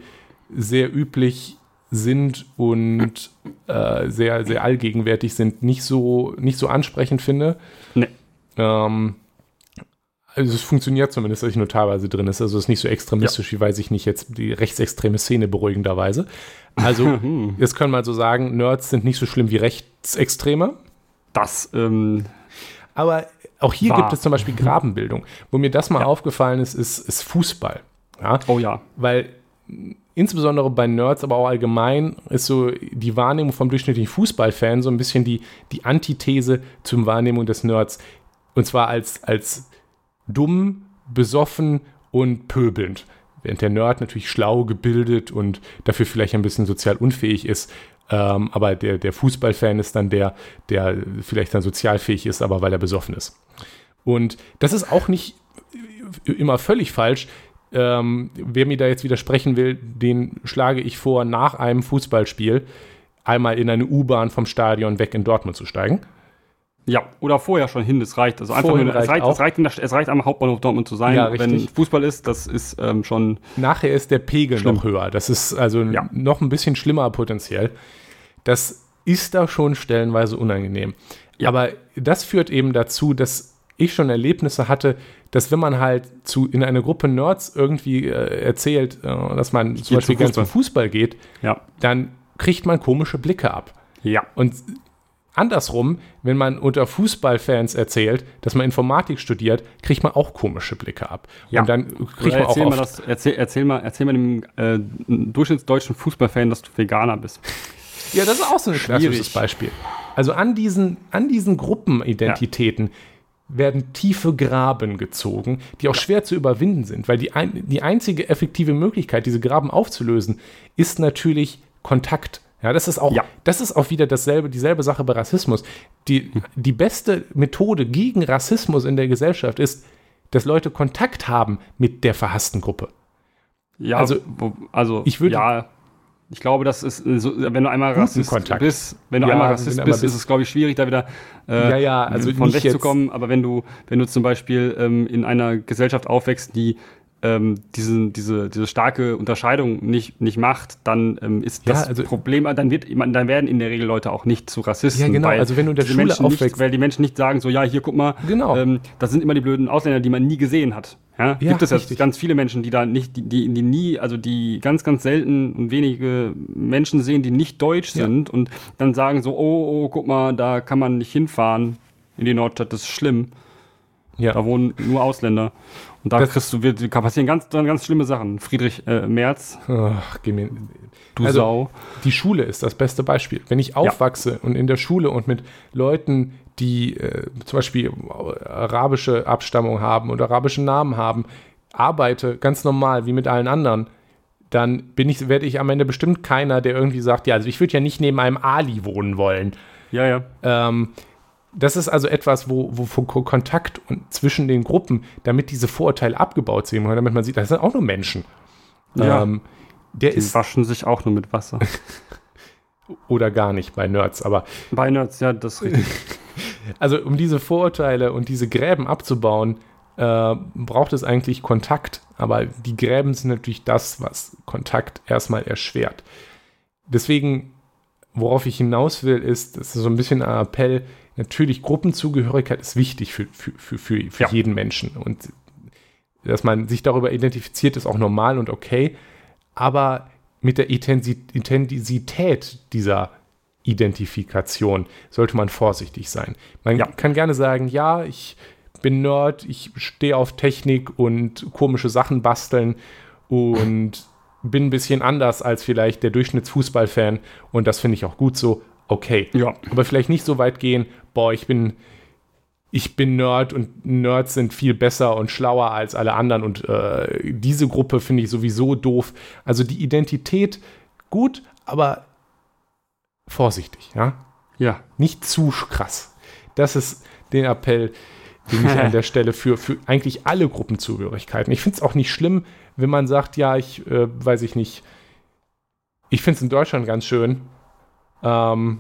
sehr üblich sind und äh, sehr, sehr allgegenwärtig sind, nicht so, nicht so ansprechend finde. Nee. Ähm, also es funktioniert zumindest, dass ich nur teilweise drin ist. Also es ist nicht so extremistisch, ja. wie weiß ich nicht jetzt die rechtsextreme Szene beruhigenderweise. Also jetzt können wir mal so sagen, Nerds sind nicht so schlimm wie Rechtsextreme.
Das, ähm,
Aber auch hier war. gibt es zum Beispiel Grabenbildung. Wo mir das mal ja. aufgefallen ist, ist, ist Fußball.
Ja? Oh ja.
Weil insbesondere bei Nerds, aber auch allgemein, ist so die Wahrnehmung vom durchschnittlichen Fußballfan so ein bisschen die, die Antithese zur Wahrnehmung des Nerds. Und zwar als, als dumm, besoffen und pöbelnd. Während der Nerd natürlich schlau, gebildet und dafür vielleicht ein bisschen sozial unfähig ist. Ähm, aber der, der Fußballfan ist dann der, der vielleicht dann sozialfähig ist, aber weil er besoffen ist. Und das ist auch nicht immer völlig falsch. Ähm, wer mir da jetzt widersprechen will, den schlage ich vor, nach einem Fußballspiel einmal in eine U-Bahn vom Stadion weg in Dortmund zu steigen.
Ja, oder vorher schon hin, das reicht. Also einfach nur,
reicht
es, reicht, es, reicht es reicht am Hauptbahnhof Dortmund zu sein.
Ja,
Wenn. Fußball ist, das ist ähm, schon.
Nachher ist der Pegel
Schlimm.
noch höher. Das ist also
Ja.
noch ein bisschen schlimmer potenziell. Das ist da schon stellenweise unangenehm.
Ja.
Aber das führt eben dazu, dass ich schon Erlebnisse hatte, dass wenn man halt zu, in eine Gruppe Nerds irgendwie äh, erzählt, äh, dass man zum Beispiel ganz zum Fußball geht,
Ja.
dann kriegt man komische Blicke ab.
Ja.
Und andersrum, wenn man unter Fußballfans erzählt, dass man Informatik studiert, kriegt man auch komische Blicke ab.
Ja.
Und dann kriegt man auch
erzähl, mal das, erzähl, erzähl, mal, erzähl mal dem äh, durchschnittsdeutschen Fußballfan, dass du Veganer bist.
Ja, das ist auch so ein klassisches Beispiel. Also an diesen, an diesen Gruppenidentitäten werden tiefe Graben gezogen, die auch schwer zu überwinden sind, weil die, ein, die einzige effektive Möglichkeit, diese Graben aufzulösen, ist natürlich Kontakt. Ja, das ist auch,
Ja.
das ist auch wieder dasselbe, dieselbe Sache bei Rassismus. Die, die beste Methode gegen Rassismus in der Gesellschaft ist, dass Leute Kontakt haben mit der verhassten Gruppe.
Ja,
Also,
also,
ich würde-
ja, ich glaube, das ist, äh, so, wenn du einmal Rassist
Kontakt.
bist, wenn du
Ja,
einmal Rassist bist,
bist.
ist es, glaube ich, schwierig, da wieder äh,
Ja, ja, also
von wegzukommen. Aber wenn du, wenn du zum Beispiel ähm, in einer Gesellschaft aufwächst, die ähm, diese, diese, diese starke Unterscheidung nicht, nicht macht, dann ähm, ist
Ja,
das
also-
Problem, dann, wird, dann werden in der Regel Leute auch nicht zu Rassisten.
Ja, genau,
weil
also wenn du in der Schule
Menschen
aufwächst-
Nicht, weil die Menschen nicht sagen so, ja, hier, guck mal,
Genau.
ähm, das sind immer die blöden Ausländer, die man nie gesehen hat. Ja?
Ja,
Gibt es ja
richtig.
ganz viele Menschen, die da nicht, die, die, die nie, also die ganz, ganz selten und wenige Menschen sehen, die nicht deutsch
Ja.
sind und dann sagen so, oh, oh, guck mal, da kann man nicht hinfahren in die Nordstadt, das ist schlimm.
Ja.
Da wohnen nur Ausländer. Und da
Das-
kriegst du, wird, passieren ganz, dann ganz schlimme Sachen. Friedrich äh, Merz,
Ach, geh mir,
du
Also-
Sau.
die Schule ist das beste Beispiel. Wenn ich aufwachse und in der Schule und mit Leuten, die äh, zum Beispiel arabische Abstammung haben und arabischen Namen haben, arbeite ganz normal wie mit allen anderen, dann bin ich, werde ich am Ende bestimmt keiner, der irgendwie sagt, ja, also ich würde ja nicht neben einem Ali wohnen wollen.
Ja, ja.
Ähm, das ist also etwas, wo, wo wo Ko- Kontakt und zwischen den Gruppen, damit diese Vorurteile abgebaut sind, damit man sieht, das sind auch nur Menschen.
Ja.
Ähm, der
Die
ist
waschen sich auch nur mit Wasser.
oder gar nicht bei Nerds, aber
Bei Nerds, ja, das ist richtig.
Also um diese Vorurteile und diese Gräben abzubauen, äh, braucht es eigentlich Kontakt. Aber die Gräben sind natürlich das, was Kontakt erstmal erschwert. Deswegen, worauf ich hinaus will, ist, das ist so ein bisschen ein Appell, natürlich Gruppenzugehörigkeit ist wichtig für, für, für, für, für
Ja.
jeden Menschen. Und dass man sich darüber identifiziert, ist auch normal und okay. Aber mit der Intensi- Intensität dieser Identifikation sollte man vorsichtig sein. Man
Ja.
kann gerne sagen, ja, ich bin Nerd, ich stehe auf Technik und komische Sachen basteln und bin ein bisschen anders als vielleicht der Durchschnittsfußballfan und das finde ich auch gut so. Okay.
Ja.
Aber vielleicht nicht so weit gehen, boah, ich bin ich bin Nerd und Nerds sind viel besser und schlauer als alle anderen und äh, diese Gruppe finde ich sowieso doof. Also die Identität gut, aber vorsichtig, ja.
Ja.
Nicht zu krass. Das ist den Appell, den ich an der Stelle für, für eigentlich alle Gruppenzugehörigkeiten. Ich finde es auch nicht schlimm, wenn man sagt, ja, ich äh, weiß ich nicht, ich finde es in Deutschland ganz schön. Ähm,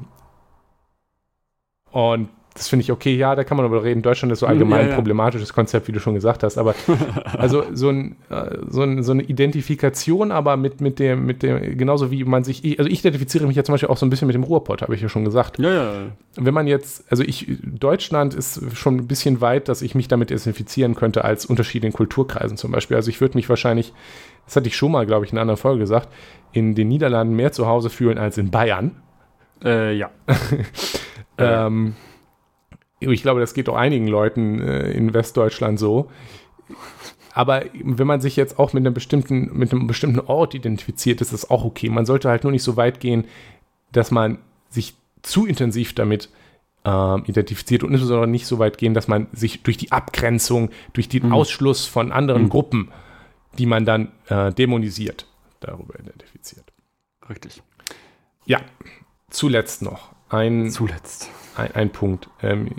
und das finde ich okay, ja, da kann man darüber reden. Deutschland ist so allgemein
Ja, ja.
problematisches Konzept, wie du schon gesagt hast. Aber also so, ein, äh, so, ein, so eine Identifikation, aber mit, mit dem, mit dem, genauso wie man sich, ich- also ich identifiziere mich ja zum Beispiel auch so ein bisschen mit dem Ruhrpott, habe ich ja schon gesagt.
Ja, ja.
Wenn man jetzt, also ich, Deutschland ist schon ein bisschen weit, dass ich mich damit identifizieren könnte als Unterschied in Kulturkreisen zum Beispiel. Also ich würde mich wahrscheinlich, das hatte ich schon mal, glaube ich, in einer anderen Folge gesagt, in den Niederlanden mehr zu Hause fühlen als in Bayern.
Äh, ja.
Ähm, ich glaube, das geht auch einigen Leuten äh, in Westdeutschland so. Aber wenn man sich jetzt auch mit einem bestimmten, mit einem bestimmten Ort identifiziert, ist das auch okay. Man sollte halt nur nicht so weit gehen, dass man sich zu intensiv damit ähm, identifiziert und insbesondere nicht so weit gehen, dass man sich durch die Abgrenzung, durch den
Mhm.
Ausschluss von anderen
Mhm.
Gruppen, die man dann äh, dämonisiert, darüber identifiziert.
Richtig.
Ja, zuletzt noch ein,
Zuletzt.
ein, ein Punkt. Ähm,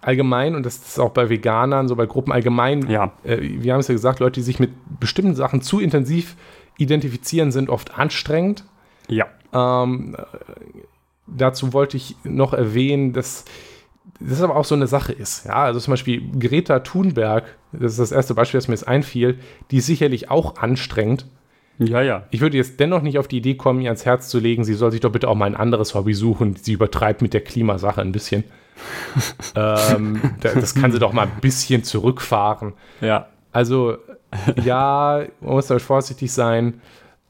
allgemein, und das ist auch bei Veganern, so bei Gruppen allgemein,
Ja.
äh, wir haben es ja gesagt, Leute, die sich mit bestimmten Sachen zu intensiv identifizieren, sind oft anstrengend.
Ja.
Ähm, äh, dazu wollte ich noch erwähnen, dass das aber auch so eine Sache ist. Ja, also zum Beispiel Greta Thunberg, das ist das erste Beispiel, das mir jetzt einfiel, die ist sicherlich auch anstrengend.
Ja, ja.
Ich würde jetzt dennoch nicht auf die Idee kommen, ihr ans Herz zu legen, sie soll sich doch bitte auch mal ein anderes Hobby suchen. Sie übertreibt mit der Klimasache ein bisschen. ähm, da- das kann sie doch mal ein bisschen zurückfahren.
Ja.
Also, ja, man muss damit vorsichtig sein.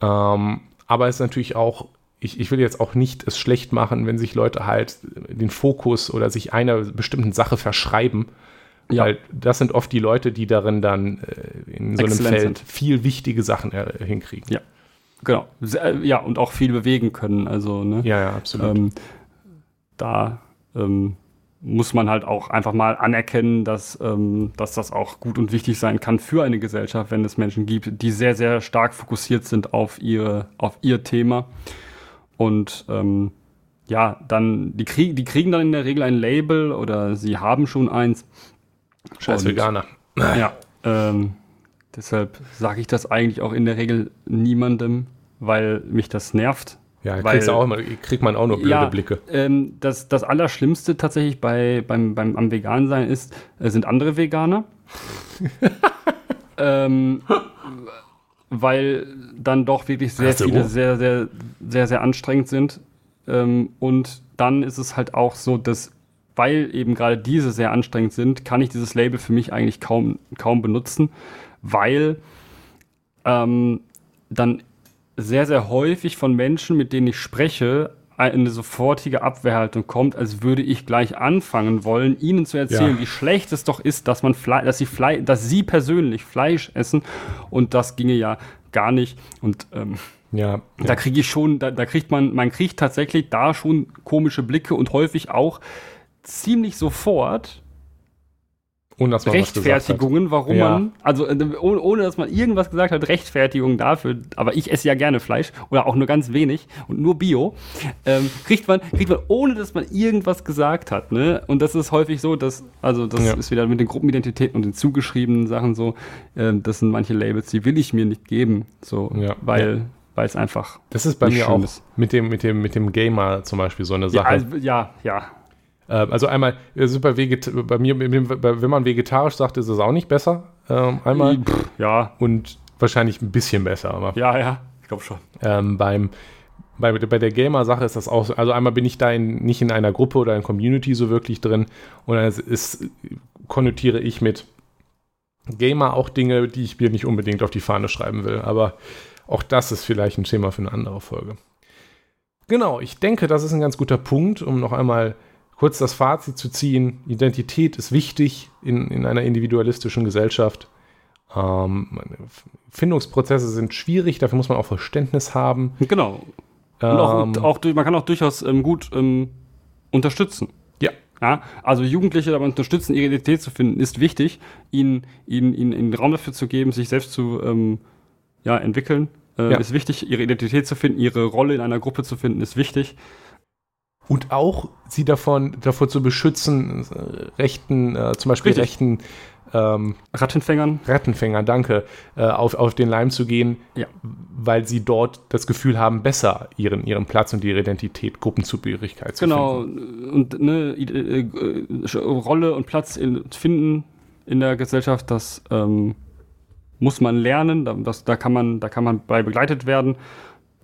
Ähm, aber es ist natürlich auch, ich, ich will jetzt auch nicht es schlecht machen, wenn sich Leute halt den Fokus oder sich einer bestimmten Sache verschreiben.
Ja.
Weil das sind oft die Leute, die darin dann äh, in so einem
Exzellent
Feld
sind.
viel wichtige Sachen äh, hinkriegen.
Ja. Genau. Sehr, ja, und auch viel bewegen können. Also, ne?
Ja, ja, absolut.
Ähm, da ähm, muss man halt auch einfach mal anerkennen, dass, ähm, dass das auch gut und wichtig sein kann für eine Gesellschaft, wenn es Menschen gibt, die sehr, sehr stark fokussiert sind auf, ihre, auf ihr Thema. Und ähm, ja, dann, die, krieg, die kriegen dann in der Regel ein Label oder sie haben schon eins.
Scheiß
und-
Veganer.
Ja, ähm, deshalb sage ich das eigentlich auch in der Regel niemandem, weil mich das nervt.
Ja,
Weil-
auch immer, kriegt man auch nur blöde
Ja,
Blicke.
Ähm, das, das Allerschlimmste tatsächlich bei, beim, beim, am Vegan-Sein ist, äh, sind andere Veganer. ähm, weil dann doch wirklich sehr
Ach
viele sehr, sehr, sehr, sehr anstrengend sind. Ähm, und dann ist es halt auch so, dass, weil eben gerade diese sehr anstrengend sind, kann ich dieses Label für mich eigentlich kaum, kaum benutzen, weil ähm, dann sehr, sehr häufig von Menschen, mit denen ich spreche, eine sofortige Abwehrhaltung kommt, als würde ich gleich anfangen wollen, ihnen zu erzählen,
Ja.
wie schlecht es doch ist, dass man Fle dass sie Fle dass sie persönlich Fleisch essen. Und das ginge ja gar nicht. Und ähm,
Ja,
da kriege ich schon, da, da kriegt man, man kriegt tatsächlich da schon komische Blicke und häufig auch ziemlich sofort. Rechtfertigungen, warum
Ja.
man, also äh, ohne, ohne dass man irgendwas gesagt hat, Rechtfertigungen dafür, aber ich esse ja gerne Fleisch oder auch nur ganz wenig und nur Bio, ähm, kriegt man, kriegt man, ohne dass man irgendwas gesagt hat, ne? Und das ist häufig so, dass, also das
Ja.
ist wieder mit den Gruppenidentitäten und den zugeschriebenen Sachen so, ähm, das sind manche Labels, die will ich mir nicht geben, so,
Ja.
weil, weil es einfach,
Das ist bei mir auch
ist.
mit dem, mit, dem, mit dem Gamer zum Beispiel so eine
ja,
Sache.
also, ja, ja,
also einmal, äh, super Veget bei mir, wenn man vegetarisch sagt, ist es auch nicht besser. Ähm, einmal
ja,
und wahrscheinlich ein bisschen besser. Aber
ja, ja, ich glaube schon.
ähm, beim, bei, bei der Gamer-Sache ist das auch so. Also einmal bin ich da in, nicht in einer Gruppe oder in Community so wirklich drin. Und dann ist, konnotiere ich mit Gamer auch Dinge, die ich mir nicht unbedingt auf die Fahne schreiben will. Aber auch das ist vielleicht ein Thema für eine andere Folge. Genau, ich denke, das ist ein ganz guter Punkt, um noch einmal kurz das Fazit zu ziehen. Identität ist wichtig in, in einer individualistischen Gesellschaft. Ähm, Findungsprozesse sind schwierig, dafür muss man auch Verständnis haben.
Genau. Und auch,
Ähm,
auch man kann auch durchaus ähm, gut ähm, unterstützen.
Ja.
Ja, also Jugendliche dabei unterstützen, ihre Identität zu finden, ist wichtig, ihnen, ihnen, ihnen, ihnen Raum dafür zu geben, sich selbst zu ähm, ja, entwickeln. Äh,
Ja.
Ist wichtig, ihre Identität zu finden, ihre Rolle in einer Gruppe zu finden, ist wichtig.
Und auch sie davon, davor zu beschützen, äh, rechten, äh, zum Beispiel
Richtig.
rechten ähm,
Rattenfängern.
Rattenfänger, danke, äh, auf, auf den Leim zu gehen,
Ja.
weil sie dort das Gefühl haben, besser ihren, ihren Platz und ihre Identität, Gruppenzugehörigkeit zu
Genau.
finden.
Und ne, äh, äh, Rolle und Platz in, finden in der Gesellschaft, das ähm, muss man lernen. Da, das, da, kann man, da kann man bei begleitet werden.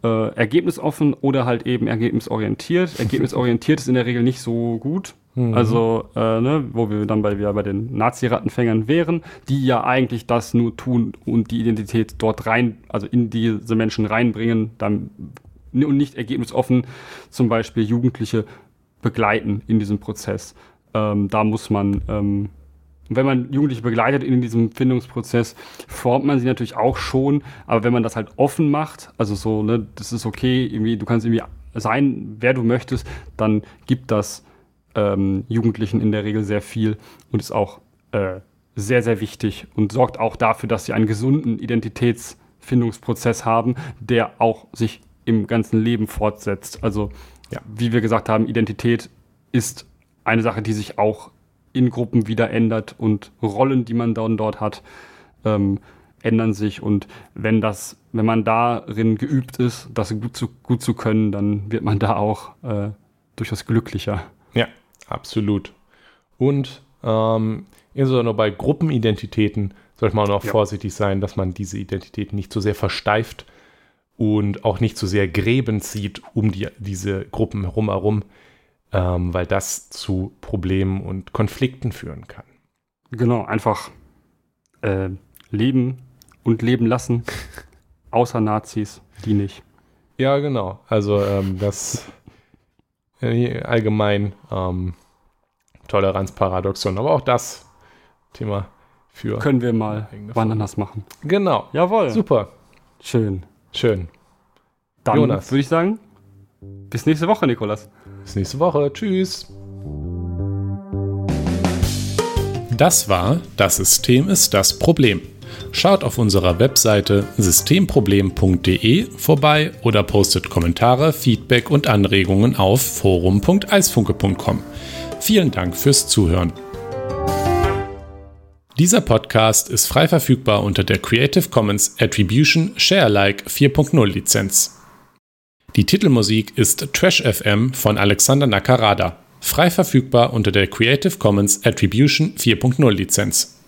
Äh, ergebnisoffen oder halt eben ergebnisorientiert. Ergebnisorientiert ist in der Regel nicht so gut.
Mhm.
Also, äh, ne, wo wir dann bei, wieder bei den Nazi-Rattenfängern wären, die ja eigentlich das nur tun und die Identität dort rein, also in diese Menschen reinbringen, dann und nicht ergebnisoffen zum Beispiel Jugendliche begleiten in diesem Prozess. Ähm, da muss man, ähm, wenn man Jugendliche begleitet in diesem Findungsprozess, formt man sie natürlich auch schon, aber wenn man das halt offen macht, also so, ne, das ist okay, irgendwie, du kannst irgendwie sein, wer du möchtest, dann gibt das ähm, Jugendlichen in der Regel sehr viel und ist auch äh, sehr, sehr wichtig und sorgt auch dafür, dass sie einen gesunden Identitätsfindungsprozess haben, der auch sich im ganzen Leben fortsetzt. Also, ja. wie wir gesagt haben, Identität ist eine Sache, die sich auch in Gruppen wieder ändert und Rollen, die man dann dort hat, ähm, ändern sich. Und wenn das, wenn man darin geübt ist, das gut zu, gut zu können, dann wird man da auch äh, durchaus glücklicher.
Ja, absolut. Und ähm, insbesondere bei Gruppenidentitäten sollte man auch ja. vorsichtig sein, dass man diese Identität nicht zu so sehr versteift und auch nicht zu so sehr Gräben zieht um die, diese Gruppen herum, herum ähm, weil das zu Problemen und Konflikten führen kann.
Genau, einfach äh, leben und leben lassen, außer Nazis, die nicht.
Ja, genau. Also ähm, das äh, allgemein ähm, Toleranzparadoxon, aber auch das Thema für.
Können wir mal wann anders machen.
Genau.
Jawohl.
Super.
Schön.
Schön.
Dann würde ich sagen, bis nächste Woche, Nikolas.
Bis nächste Woche. Tschüss.
Das war Das System ist das Problem. Schaut auf unserer Webseite systemproblem.de vorbei oder postet Kommentare, Feedback und Anregungen auf forum.eisfunke.com. Vielen Dank fürs Zuhören. Dieser Podcast ist frei verfügbar unter der Creative Commons Attribution Sharealike 4.0 Lizenz. Die Titelmusik ist Trash FM von Alexander Nakarada, frei verfügbar unter der Creative Commons Attribution 4.0 Lizenz.